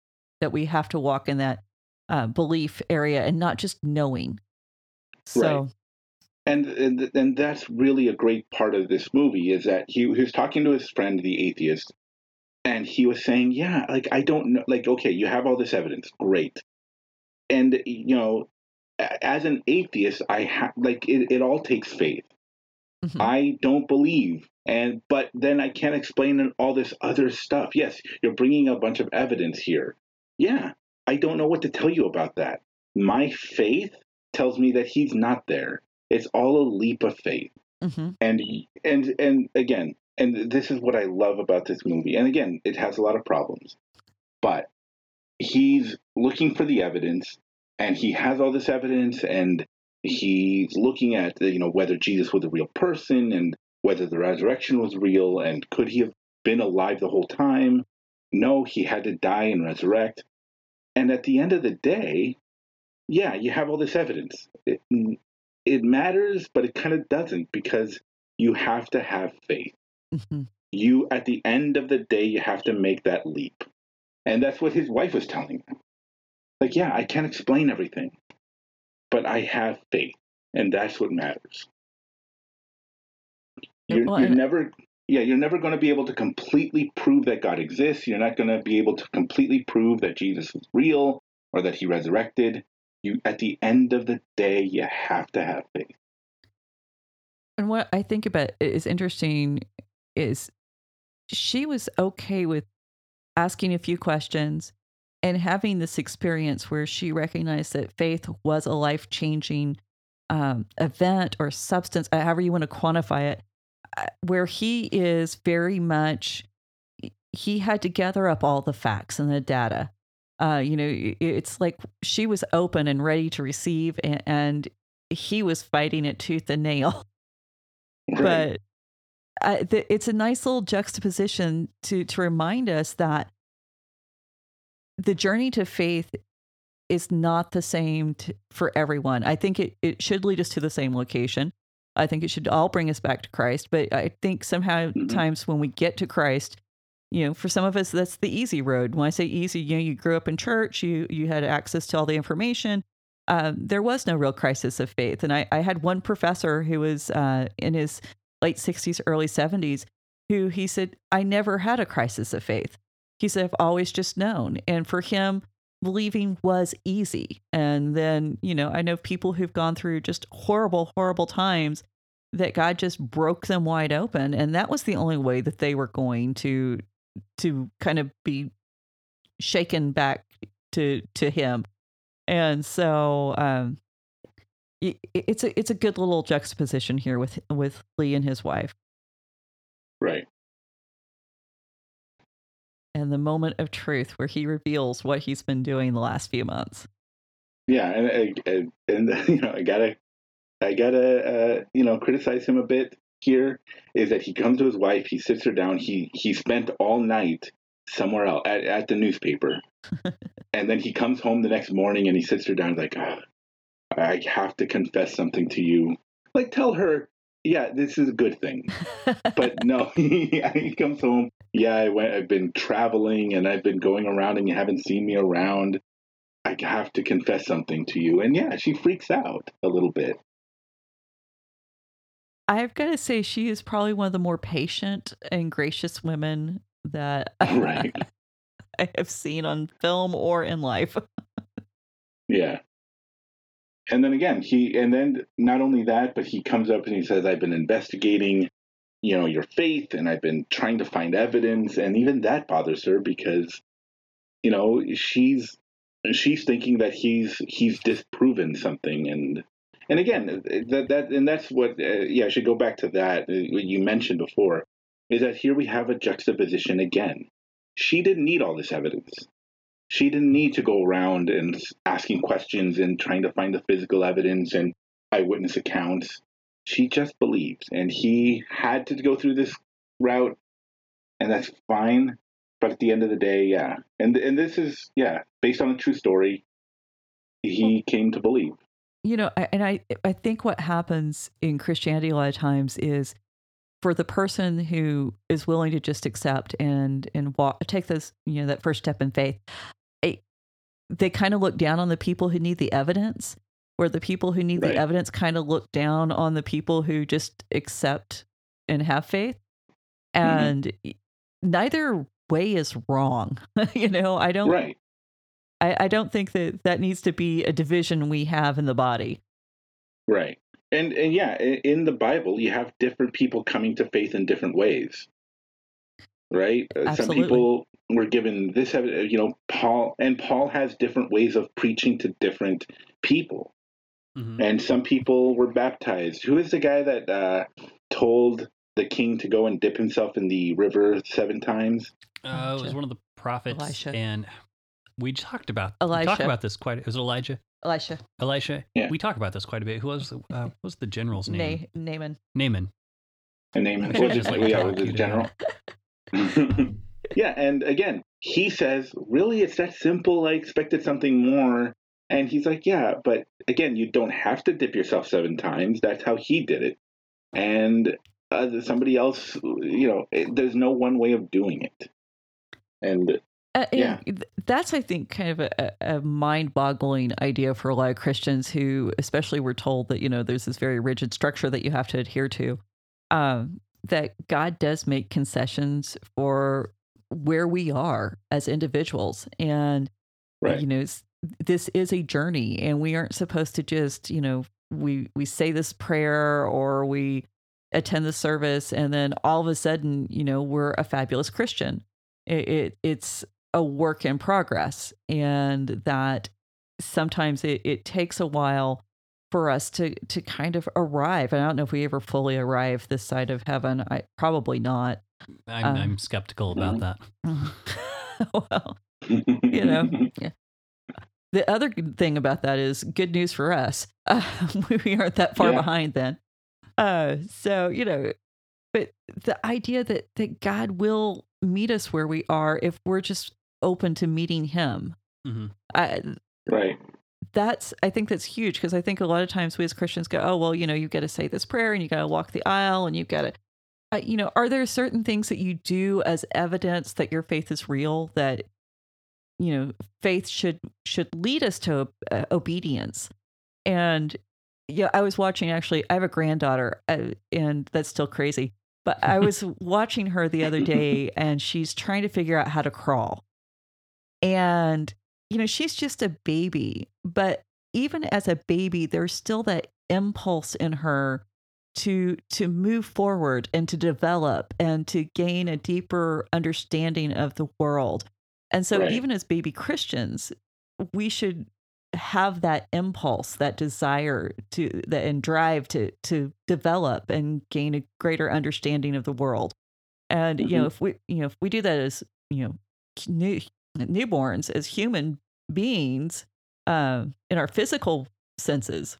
that we have to walk in that uh, belief area and not just knowing. So Right. And, and and that's really a great part of this movie is that he, he was talking to his friend the atheist and he was saying yeah like i don't know like okay you have all this evidence. Great. And you know as an atheist i have like it, it all takes faith mhm. I don't believe. And but then I can't explain all this other stuff. Yes, you're bringing a bunch of evidence here. Yeah, I don't know what to tell you about that. My faith tells me that he's not there. It's all a leap of faith. Mm-hmm. And and and again, and this is what I love about this movie. And again, it has a lot of problems. But he's looking for the evidence and he has all this evidence and he's looking at you know whether Jesus was a real person and whether the resurrection was real and could he have been alive the whole time? No, he had to die and resurrect. And at the end of the day, yeah, you have all this evidence. It, it matters, but it kind of doesn't because you have to have faith. Mhm. You, at the end of the day, you have to make that leap. And that's what his wife was telling him. Like, yeah, I can't explain everything, but I have faith, and that's what matters. You're, well, you're never, yeah, you're never going to be able to completely prove that God exists. You're not going to be able to completely prove that Jesus is real or that he resurrected. You, at the end of the day, you have to have faith. and what i think about is interesting is she was okay with asking a few questions and having this experience where she recognized that faith was a life changing um, event or substance, uh, however you want to quantify it, uh, where he is very much, he had to gather up all the facts and the data. Uh, you know, it's like she was open and ready to receive, and, and he was fighting it tooth and nail. [LAUGHS] But I, the, it's a nice little juxtaposition to to remind us that the journey to faith is not the same t for everyone. I think it, it should lead us to the same location. I think it should all bring us back to Christ. But I think somehow Mhm. times when we get to Christ, you know, for some of us that's the easy road. When I say easy, you know, you grew up in church, you you had access to all the information. Um, there was no real crisis of faith, and I, I had one professor who was uh, in his late sixties, early seventies, who he said I never had a crisis of faith. He said I've always just known, and for him, believing was easy. And then you know, I know people who've gone through just horrible, horrible times that God just broke them wide open, and that was the only way that they were going to to kind of be shaken back to to him and so um it's a it's a good little juxtaposition here with with lee and his wife right. And the moment of truth where he reveals what he's been doing the last few months Yeah, and and, and [LAUGHS] you know, I gotta, I gotta, uh, you know, criticize him a bit here. Is that he comes to his wife, he sits her down, he he spent all night somewhere else at, at the newspaper, [LAUGHS] and then he comes home the next morning and he sits her down, like, "Ah, I have to confess something to you. Like, tell her, yeah, this is a good thing. [LAUGHS] But no, he, he comes home. Yeah, I went. I've been traveling and I've been going around, and you haven't seen me around. I have to confess something to you. And yeah, she freaks out a little bit. i've got to say she is probably one of the more patient and gracious women that [LAUGHS] Right. [LAUGHS] i have seen on film or in life [LAUGHS] Yeah. And then again, he and then not only that, but he comes up and he says, "I've been investigating, you know, your faith, and I've been trying to find evidence." And even that bothers her because, you know, she's she's thinking that he's he's disproven something, and and again, that that and that's what uh, yeah, I should go back to that uh, what you mentioned before, is that here we have a juxtaposition again. She didn't need all this evidence she didn't need to go around and asking questions and trying to find the physical evidence and eyewitness accounts. She just believes. and he had to go through this route, and that's fine. But at the end of the day, yeah, and and this is yeah based on a true story. He came to believe. you know I- and i i think what happens in christianity a lot of times is for the person who is willing to just accept and and walk, take this you know that first step in faith they kind of look down on the people who need the evidence where the people who need Right. the evidence kind of look down on the people who just accept and have faith and neither way is wrong [LAUGHS] you know i don't Right. I, I don't think that that needs to be a division we have in the body Right. And and yeah, in the Bible, you have different people coming to faith in different ways. Right? Uh, Some people were given this, ev- you know, Paul, and Paul has different ways of preaching to different people. Mhm. And some people were baptized. Who is the guy that uh, told the king to go and dip himself in the river seven times? Uh, it was one of the prophets, Elisha. and we talked about we talked Elisha. about this quite. It was Elijah, elisha Elisha. Yeah. We talked about this quite a bit. Who was the, uh, [LAUGHS] what was the general's name? Na- Naaman. Naaman. And name Okay, was just like yeah, talk was the general? [LAUGHS] yeah, and again, he says, "Really, it's that simple? I expected something more." And he's like, "Yeah, but again, you don't have to dip yourself seven times. That's how he did it." And uh, somebody else, you know, it, there's no one way of doing it. And Uh, Yeah. th- that's I think kind of a, a mind-boggling idea for a lot of Christians who, especially, were told that you know there's this very rigid structure that you have to adhere to. Um, that God does make concessions for where we are as individuals, and right, you know this is a journey, and we aren't supposed to just you know we we say this prayer or we attend the service, and then all of a sudden you know we're a fabulous Christian. It, it it's a work in progress and that sometimes it, it takes a while for us to to kind of arrive and i don't know if we ever fully arrive this side of heaven i probably not I'm, Um, I'm skeptical about that. [LAUGHS] well You know. [LAUGHS] The other thing about that is good news for us. Uh, [LAUGHS] we aren't that far Yeah. behind then. Uh, so you know, but the idea that that God will meet us where we are if we're just open to meeting Him. Mhm. I, right. that's I think that's huge because I think a lot of times we as Christians go, oh well, you know, you got to say this prayer and you got to walk the aisle and you've got to, uh, you know, are there certain things that you do as evidence that your faith is real that, you know, faith should should lead us to uh, obedience, and yeah, I was watching actually. I have a granddaughter, uh, and that's still crazy. But I [LAUGHS] was watching her the other day, and she's trying to figure out how to crawl, and you know, she's just a baby, but even as a baby, there's still that impulse in her to to move forward and to develop and to gain a deeper understanding of the world. And so Right. even as baby Christians, we should have that impulse, that desire to that and drive to to develop and gain a greater understanding of the world. And you know, if we you know, if we do that as, you know, new, newborns as human beings uh, in our physical senses,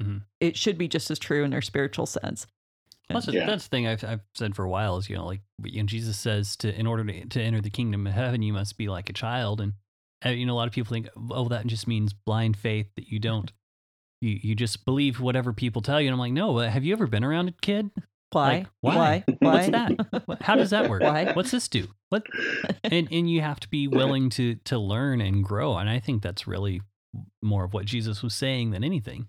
Mhm. it should be just as true in our spiritual sense. Plus, Yeah. that's the thing I've, I've said for a while is, you know, like, you know, Jesus says to, in order to, to enter the kingdom of heaven, you must be like a child. And, uh, you know, a lot of people think, oh, that just means blind faith that you don't, you, you just believe whatever people tell you. And I'm like, no, have you ever been around a kid? Why? Like, why? Why? [LAUGHS] Why? What's that? How does that work? Why? What's this do? What? [LAUGHS] And, and you have to be willing to, to learn and grow. And I think that's really more of what Jesus was saying than anything.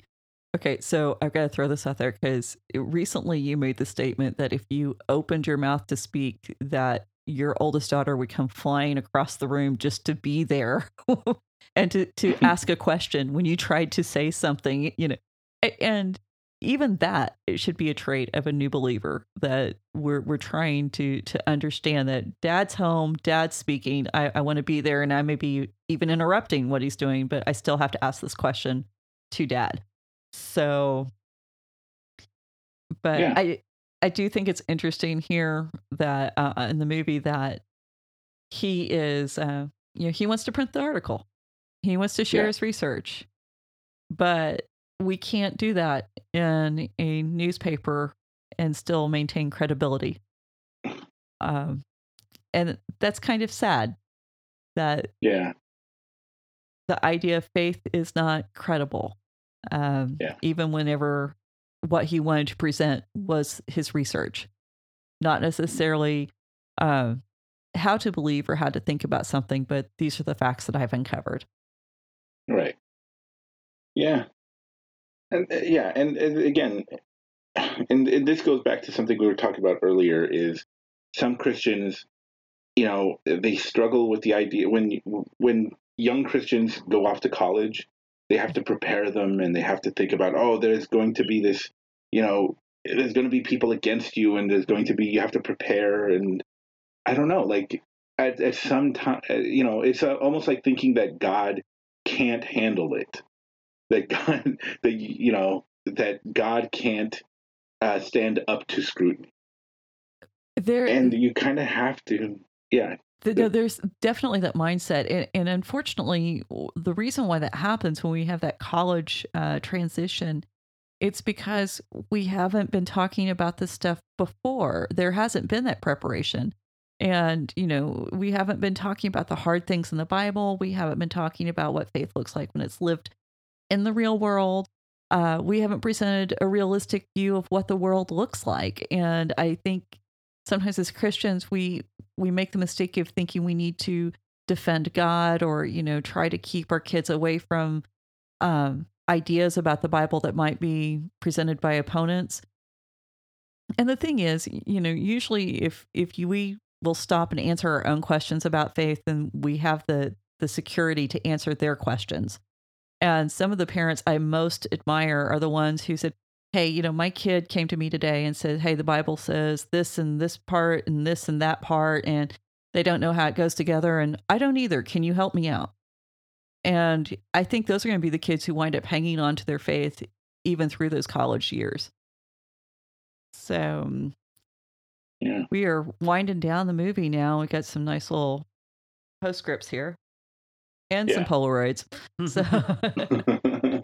Okay, so I've got to throw this out there because recently you made the statement that if you opened your mouth to speak, that your oldest daughter would come flying across the room just to be there [LAUGHS] and to, to [LAUGHS] ask a question when you tried to say something, you know. And even that it should be a trait of a new believer that we're we're trying to to understand that dad's home, dad's speaking. I, I want to be there and I may be even interrupting what he's doing, but I still have to ask this question to dad. So, but Yeah. I I do think it's interesting here that uh, in the movie that he is uh, you know he wants to print the article, he wants to share Yeah. his research, but we can't do that in a newspaper and still maintain credibility. Um, and that's kind of sad that Yeah. the idea of faith is not credible. Um, Yeah. Even whenever what he wanted to present was his research, not necessarily um, how to believe or how to think about something, but these are the facts that I've uncovered. Right. Yeah. And uh, yeah, and, and again, [SIGHS] and, and this goes back to something we were talking about earlier is some Christians, you know, they struggle with the idea when when young Christians go off to college, they have to prepare them and they have to think about, oh, there's going to be this, you know, there's going to be people against you and there's going to be you have to prepare and I don't know, like at, at some time, you know, it's uh, almost like thinking that God can't handle it. That [LAUGHS] God that you know that God can't uh, stand up to scrutiny, There, and you kind of have to, yeah, no, there's definitely that mindset, and, and unfortunately, the reason why that happens when we have that college uh, transition, it's because we haven't been talking about this stuff before. There hasn't been that preparation, and you know, we haven't been talking about the hard things in the Bible. We haven't been talking about what faith looks like when it's lived in the real world. Uh, we haven't presented a realistic view of what the world looks like, and I think sometimes as Christians we we make the mistake of thinking we need to defend God or you know try to keep our kids away from um, ideas about the Bible that might be presented by opponents. And the thing is, you know, usually if if you, we will stop and answer our own questions about faith, then we have the the security to answer their questions. And some of the parents I most admire are the ones who said, hey, you know, my kid came to me today and said, hey, the Bible says this and this part and this and that part, and they don't know how it goes together. And I don't either. Can you help me out? And I think those are going to be the kids who wind up hanging on to their faith even through those college years. So um, yeah. we are winding down the movie now. We got some nice little postscripts here. and some Polaroids. So, [LAUGHS]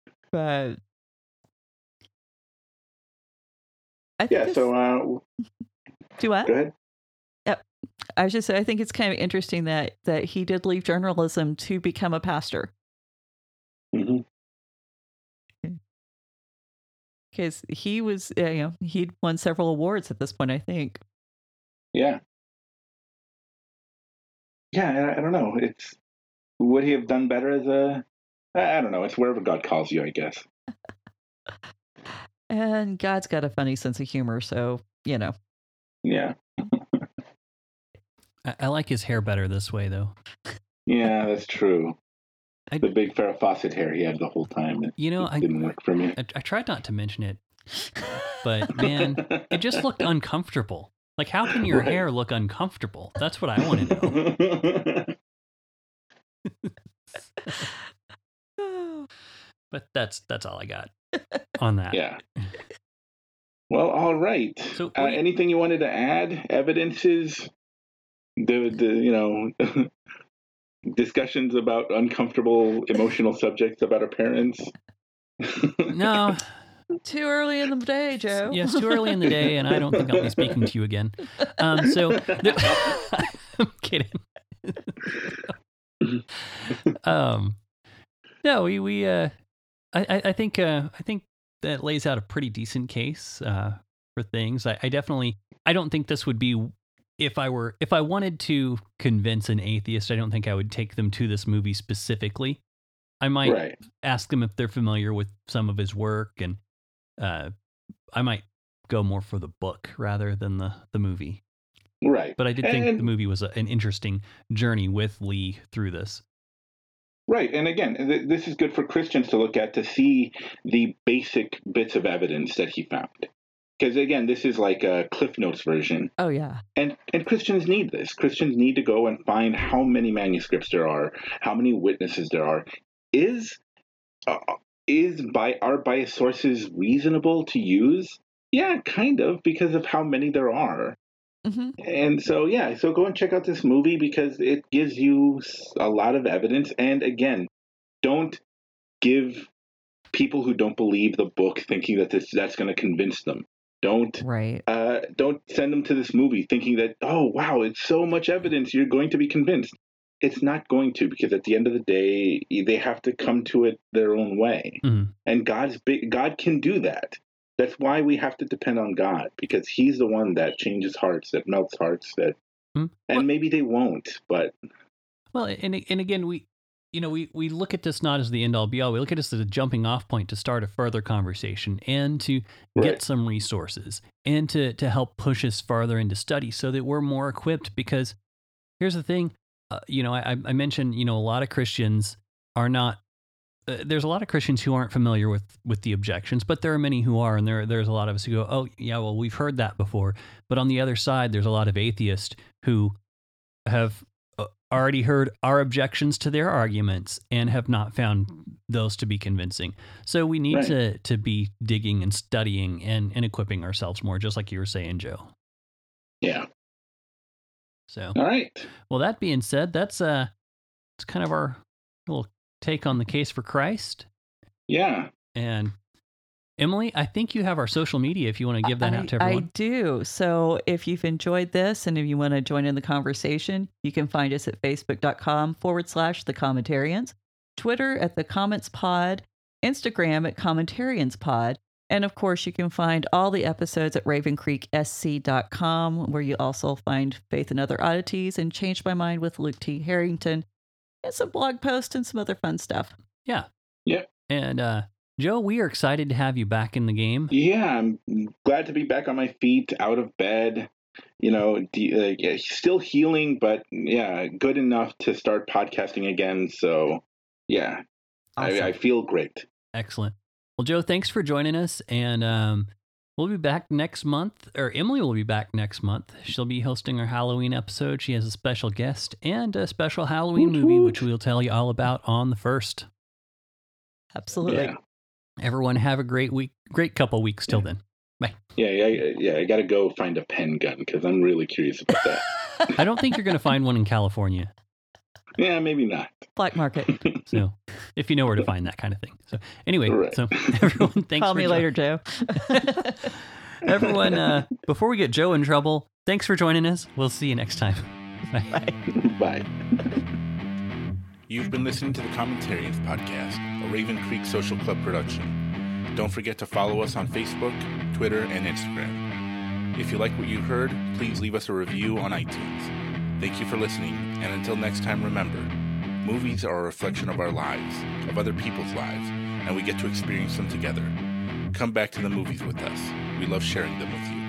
[LAUGHS] but I think yeah. So uh, do what? go ahead. I was just saying, I think it's kind of interesting that that he did leave journalism to become a pastor hmm because he was, uh, you know, he'd won several awards at this point. I think. Yeah. Yeah, I, I don't know. It's would he have done better as a i don't know. It's wherever God calls you, I guess. [LAUGHS] And God's got a funny sense of humor, so you know. Yeah. I, I like his hair better this way, though. Yeah, that's true. I- the big Farrah Fawcett hair he had the whole time. It, You know, it I, didn't work for me. I I tried not to mention it, but [LAUGHS] man, it just [LAUGHS] looked uncomfortable. Like, how can your Right. hair look uncomfortable? That's what I want to know. [LAUGHS] But that's that's all I got on that. yeah. Well, all right. So, Uh, you- anything you wanted to add? Evidences? The the you know [LAUGHS] discussions about uncomfortable emotional subjects about our parents. no, [LAUGHS] Too early in the day, Joe. yes, too early in the day, and I don't think I'll be speaking to you again. Um, so, the- [LAUGHS] I'm kidding. um, no, we we uh, I I- think uh, I think that lays out a pretty decent case uh for things. I, I definitely I don't think this would be if I were if I wanted to convince an atheist. I don't think I would take them to this movie specifically. I might right. ask them if they're familiar with some of his work and uh I might go more for the book rather than the the movie. Right. But I did think And- the movie was a, an interesting journey with Lee through this. Right. And again, th- this is good for Christians to look at to see the basic bits of evidence that he found. Because again, this is like a Cliff Notes version. Oh yeah. And and Christians need this. Christians need to go and find how many manuscripts there are, how many witnesses there are. Is uh, is by are biased sources reasonable to use? Yeah, kind of because of how many there are. Hmm And so, yeah, so go and check out this movie because it gives you a lot of evidence. And again, don't give people who don't believe the book thinking that this that's going to convince them. Don't Right. uh, don't send them to this movie thinking that oh wow, it's so much evidence you're going to be convinced. It's not going to because at the end of the day, they have to come to it their own way, Mhm. and God's big. God can do that. That's why we have to depend on God because He's the one that changes hearts, that melts hearts, that Hmm. and Well- maybe they won't, but Well, and and again, we you know we we look at this not as the end all be all. We look at this as a jumping off point to start a further conversation and to get Right. some resources and to to help push us farther into study so that we're more equipped. Because here's the thing, uh, you know, I, I mentioned you know a lot of Christians are not. Uh, there's a lot of Christians who aren't familiar with with the objections, but there are many who are, and there there's a lot of us who go, oh yeah, well we've heard that before. But on the other side, there's a lot of atheists who have uh, already heard our objections to their arguments and have not found those to be convincing. So we need Right. to to be digging and studying and, and equipping ourselves more, just like you were saying, Joe. yeah. So All right. well, that being said, that's uh, it's kind of our little take on the case for Christ. Yeah. And Emily, I think you have our social media if you want to give that I, out to everyone. I do. So if you've enjoyed this and if you want to join in the conversation, you can find us at facebook.com forward slash the commentarians, Twitter at the comments pod, Instagram at commentarians pod. And of course, you can find all the episodes at ravencreeksc.com, where you also find Faith and Other Oddities and Change My Mind with Luke T. Harrington, and some blog posts and some other fun stuff. yeah. Yeah. And uh, Joe, we are excited to have you back in the game. Yeah, I'm glad to be back on my feet, out of bed. You know, de- uh, yeah, still healing, but yeah, good enough to start podcasting again. So, yeah, Awesome. I, I feel great. Excellent. Well, Joe, thanks for joining us. And um, we'll be back next month, or Emily will be back next month. She'll be hosting our Halloween episode. She has a special guest and a special Halloween Woot movie, woot. which we'll tell you all about on the first. Absolutely. Yeah. Everyone have a great week, great couple weeks till then. Bye. Yeah, yeah, yeah. I got to go find a pen gun because I'm really curious about that. [LAUGHS] I don't think you're going to find one in California. Yeah, maybe not. Black market. [LAUGHS] So if you know where to find that kind of thing. So anyway, Right. so [LAUGHS] everyone, thanks Call for me jo- later, Joe. [LAUGHS] Everyone, uh, before we get Joe in trouble, thanks for joining us. We'll see you next time. Bye. Bye. You've been listening to the Commentarians Podcast, a Raven Creek Social Club production. Don't forget to follow us on Facebook, Twitter, and Instagram. If you like what you heard, please leave us a review on iTunes. Thank you for listening, and until next time, remember movies are a reflection of our lives, of other people's lives, and we get to experience them together. Come back to the movies with us. We love sharing them with you.